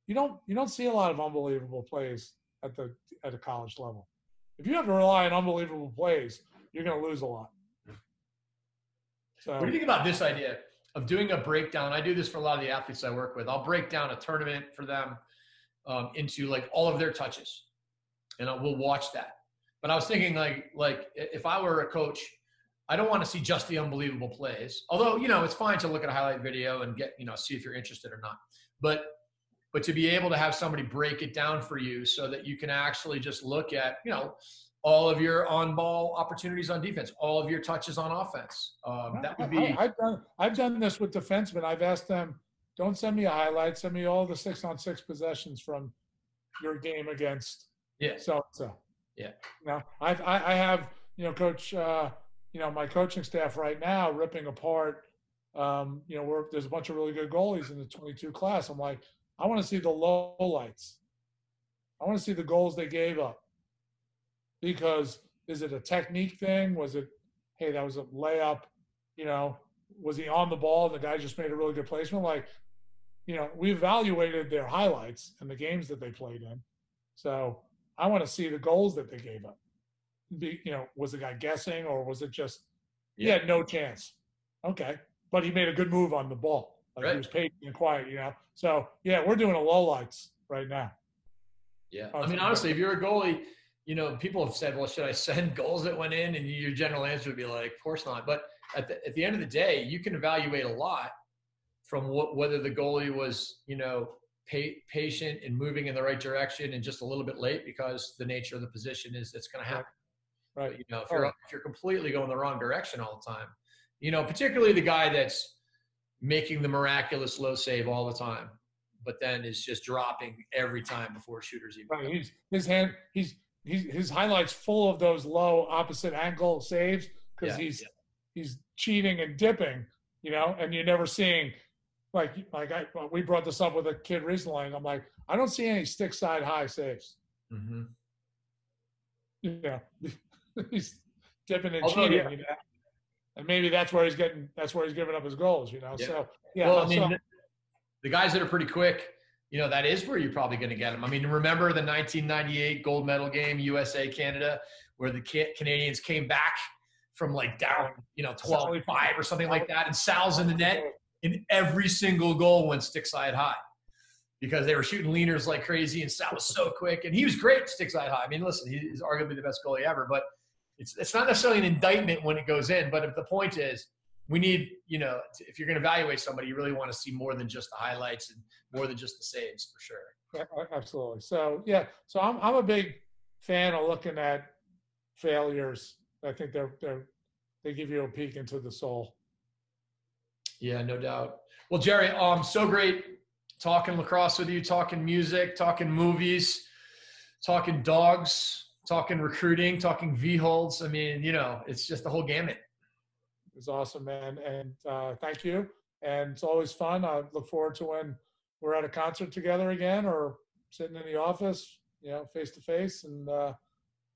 [SPEAKER 2] you don't you don't see a lot of unbelievable plays at the at a college level. If you have to rely on unbelievable plays, you're going to lose a lot.
[SPEAKER 1] So, what do you think about this idea of doing a breakdown? I do this for a lot of the athletes I work with. I'll break down a tournament for them um, into like all of their touches, and I, we'll watch that. But I was thinking like like if I were a coach, I don't want to see just the unbelievable plays. Although you know it's fine to look at a highlight video and get you know see if you're interested or not. But but to be able to have somebody break it down for you so that you can actually just look at you know all of your on ball opportunities on defense, all of your touches on offense. Um, that would be.
[SPEAKER 2] I, have done I've done this with defensemen. I've asked them, don't send me a highlight. Send me all the six on six possessions from your game against
[SPEAKER 1] yeah.
[SPEAKER 2] so so.
[SPEAKER 1] Yeah.
[SPEAKER 2] Now I I have you know coach uh, you know my coaching staff right now ripping apart. Um, you know, we're, there's a bunch of really good goalies in the 22 class. I'm like, I want to see the low lights. I want to see the goals they gave up. Because is it a technique thing? Was it, hey, that was a layup? You know, was he on the ball and the guy just made a really good placement? Like, you know, we evaluated their highlights and the games that they played in. So I want to see the goals that they gave up. Be, you know, was the guy guessing or was it just he had no chance? Okay, but he made a good move on the ball. Like
[SPEAKER 1] Right.
[SPEAKER 2] he was patient and quiet, you know. So yeah, we're doing a low lights right now.
[SPEAKER 1] Yeah. I mean, honestly, if you're a goalie, you know, people have said, well, should I send goals that went in? And your general answer would be like, of course not. But at the, at the end of the day, you can evaluate a lot from what, whether the goalie was, you know, pa- patient and moving in the right direction and just a little bit late because the nature of the position is it's going to happen.
[SPEAKER 2] Right.
[SPEAKER 1] But, you know, if you're, if you're completely going the wrong direction all the time, you know, particularly the guy that's making the miraculous low save all the time, but then is just dropping every time before shooters even.
[SPEAKER 2] Right. He's his hand. He's he's his highlights full of those low opposite ankle saves because
[SPEAKER 1] Yeah,
[SPEAKER 2] he's
[SPEAKER 1] yeah.
[SPEAKER 2] he's cheating and dipping, you know, and you're never seeing like like I we brought this up with a kid recently, and I'm like, I don't see any stick side high saves.
[SPEAKER 1] Mm-hmm.
[SPEAKER 2] You know, he's dipping and
[SPEAKER 1] Although,
[SPEAKER 2] cheating,
[SPEAKER 1] yeah.
[SPEAKER 2] you know. And maybe that's where he's getting that's where he's giving up his goals, you know.
[SPEAKER 1] Yeah.
[SPEAKER 2] So yeah,
[SPEAKER 1] well, I mean,
[SPEAKER 2] so-
[SPEAKER 1] the guys that are pretty quick, you know, that is where you're probably going to get them. I mean, remember the 1998 gold medal game, USA Canada, where the Canadians came back from like down, you know, 12 5 or something like that, and Sal's in the net, and every single goal went stick side high because they were shooting leaners like crazy, and Sal was so quick, and he was great stick side high. I mean, listen, he's arguably the best goalie ever, but it's it's not necessarily an indictment when it goes in. But if the point is, we need, you know, if you're going to evaluate somebody, you really want to see more than just the highlights and more than just the saves for sure.
[SPEAKER 2] Yeah, Absolutely. So yeah, so I'm I'm a big fan of looking at failures. I think they're they're they give you a peek into the soul.
[SPEAKER 1] Yeah, no doubt. Well, Gerry, um, so great talking lacrosse with you, talking music, talking movies, talking dogs, talking recruiting, talking V holds. I mean, you know, it's just the whole gamut.
[SPEAKER 2] It's awesome, man, and uh, thank you. And it's always fun. I look forward to when we're at a concert together again, or sitting in the office, you know, face to face. And uh,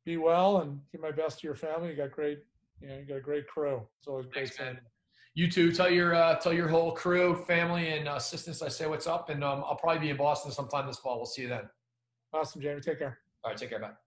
[SPEAKER 2] be well and give my best to your family. You got great, you know, you got a great crew. It's always great.
[SPEAKER 1] Thanks, man. you. Too. Tell your uh, tell your whole crew, family, and uh, assistants I say what's up, and um, I'll probably be in Boston sometime this fall. We'll see you then.
[SPEAKER 2] Awesome, Jamie. Take care.
[SPEAKER 1] All right, take care. Bye.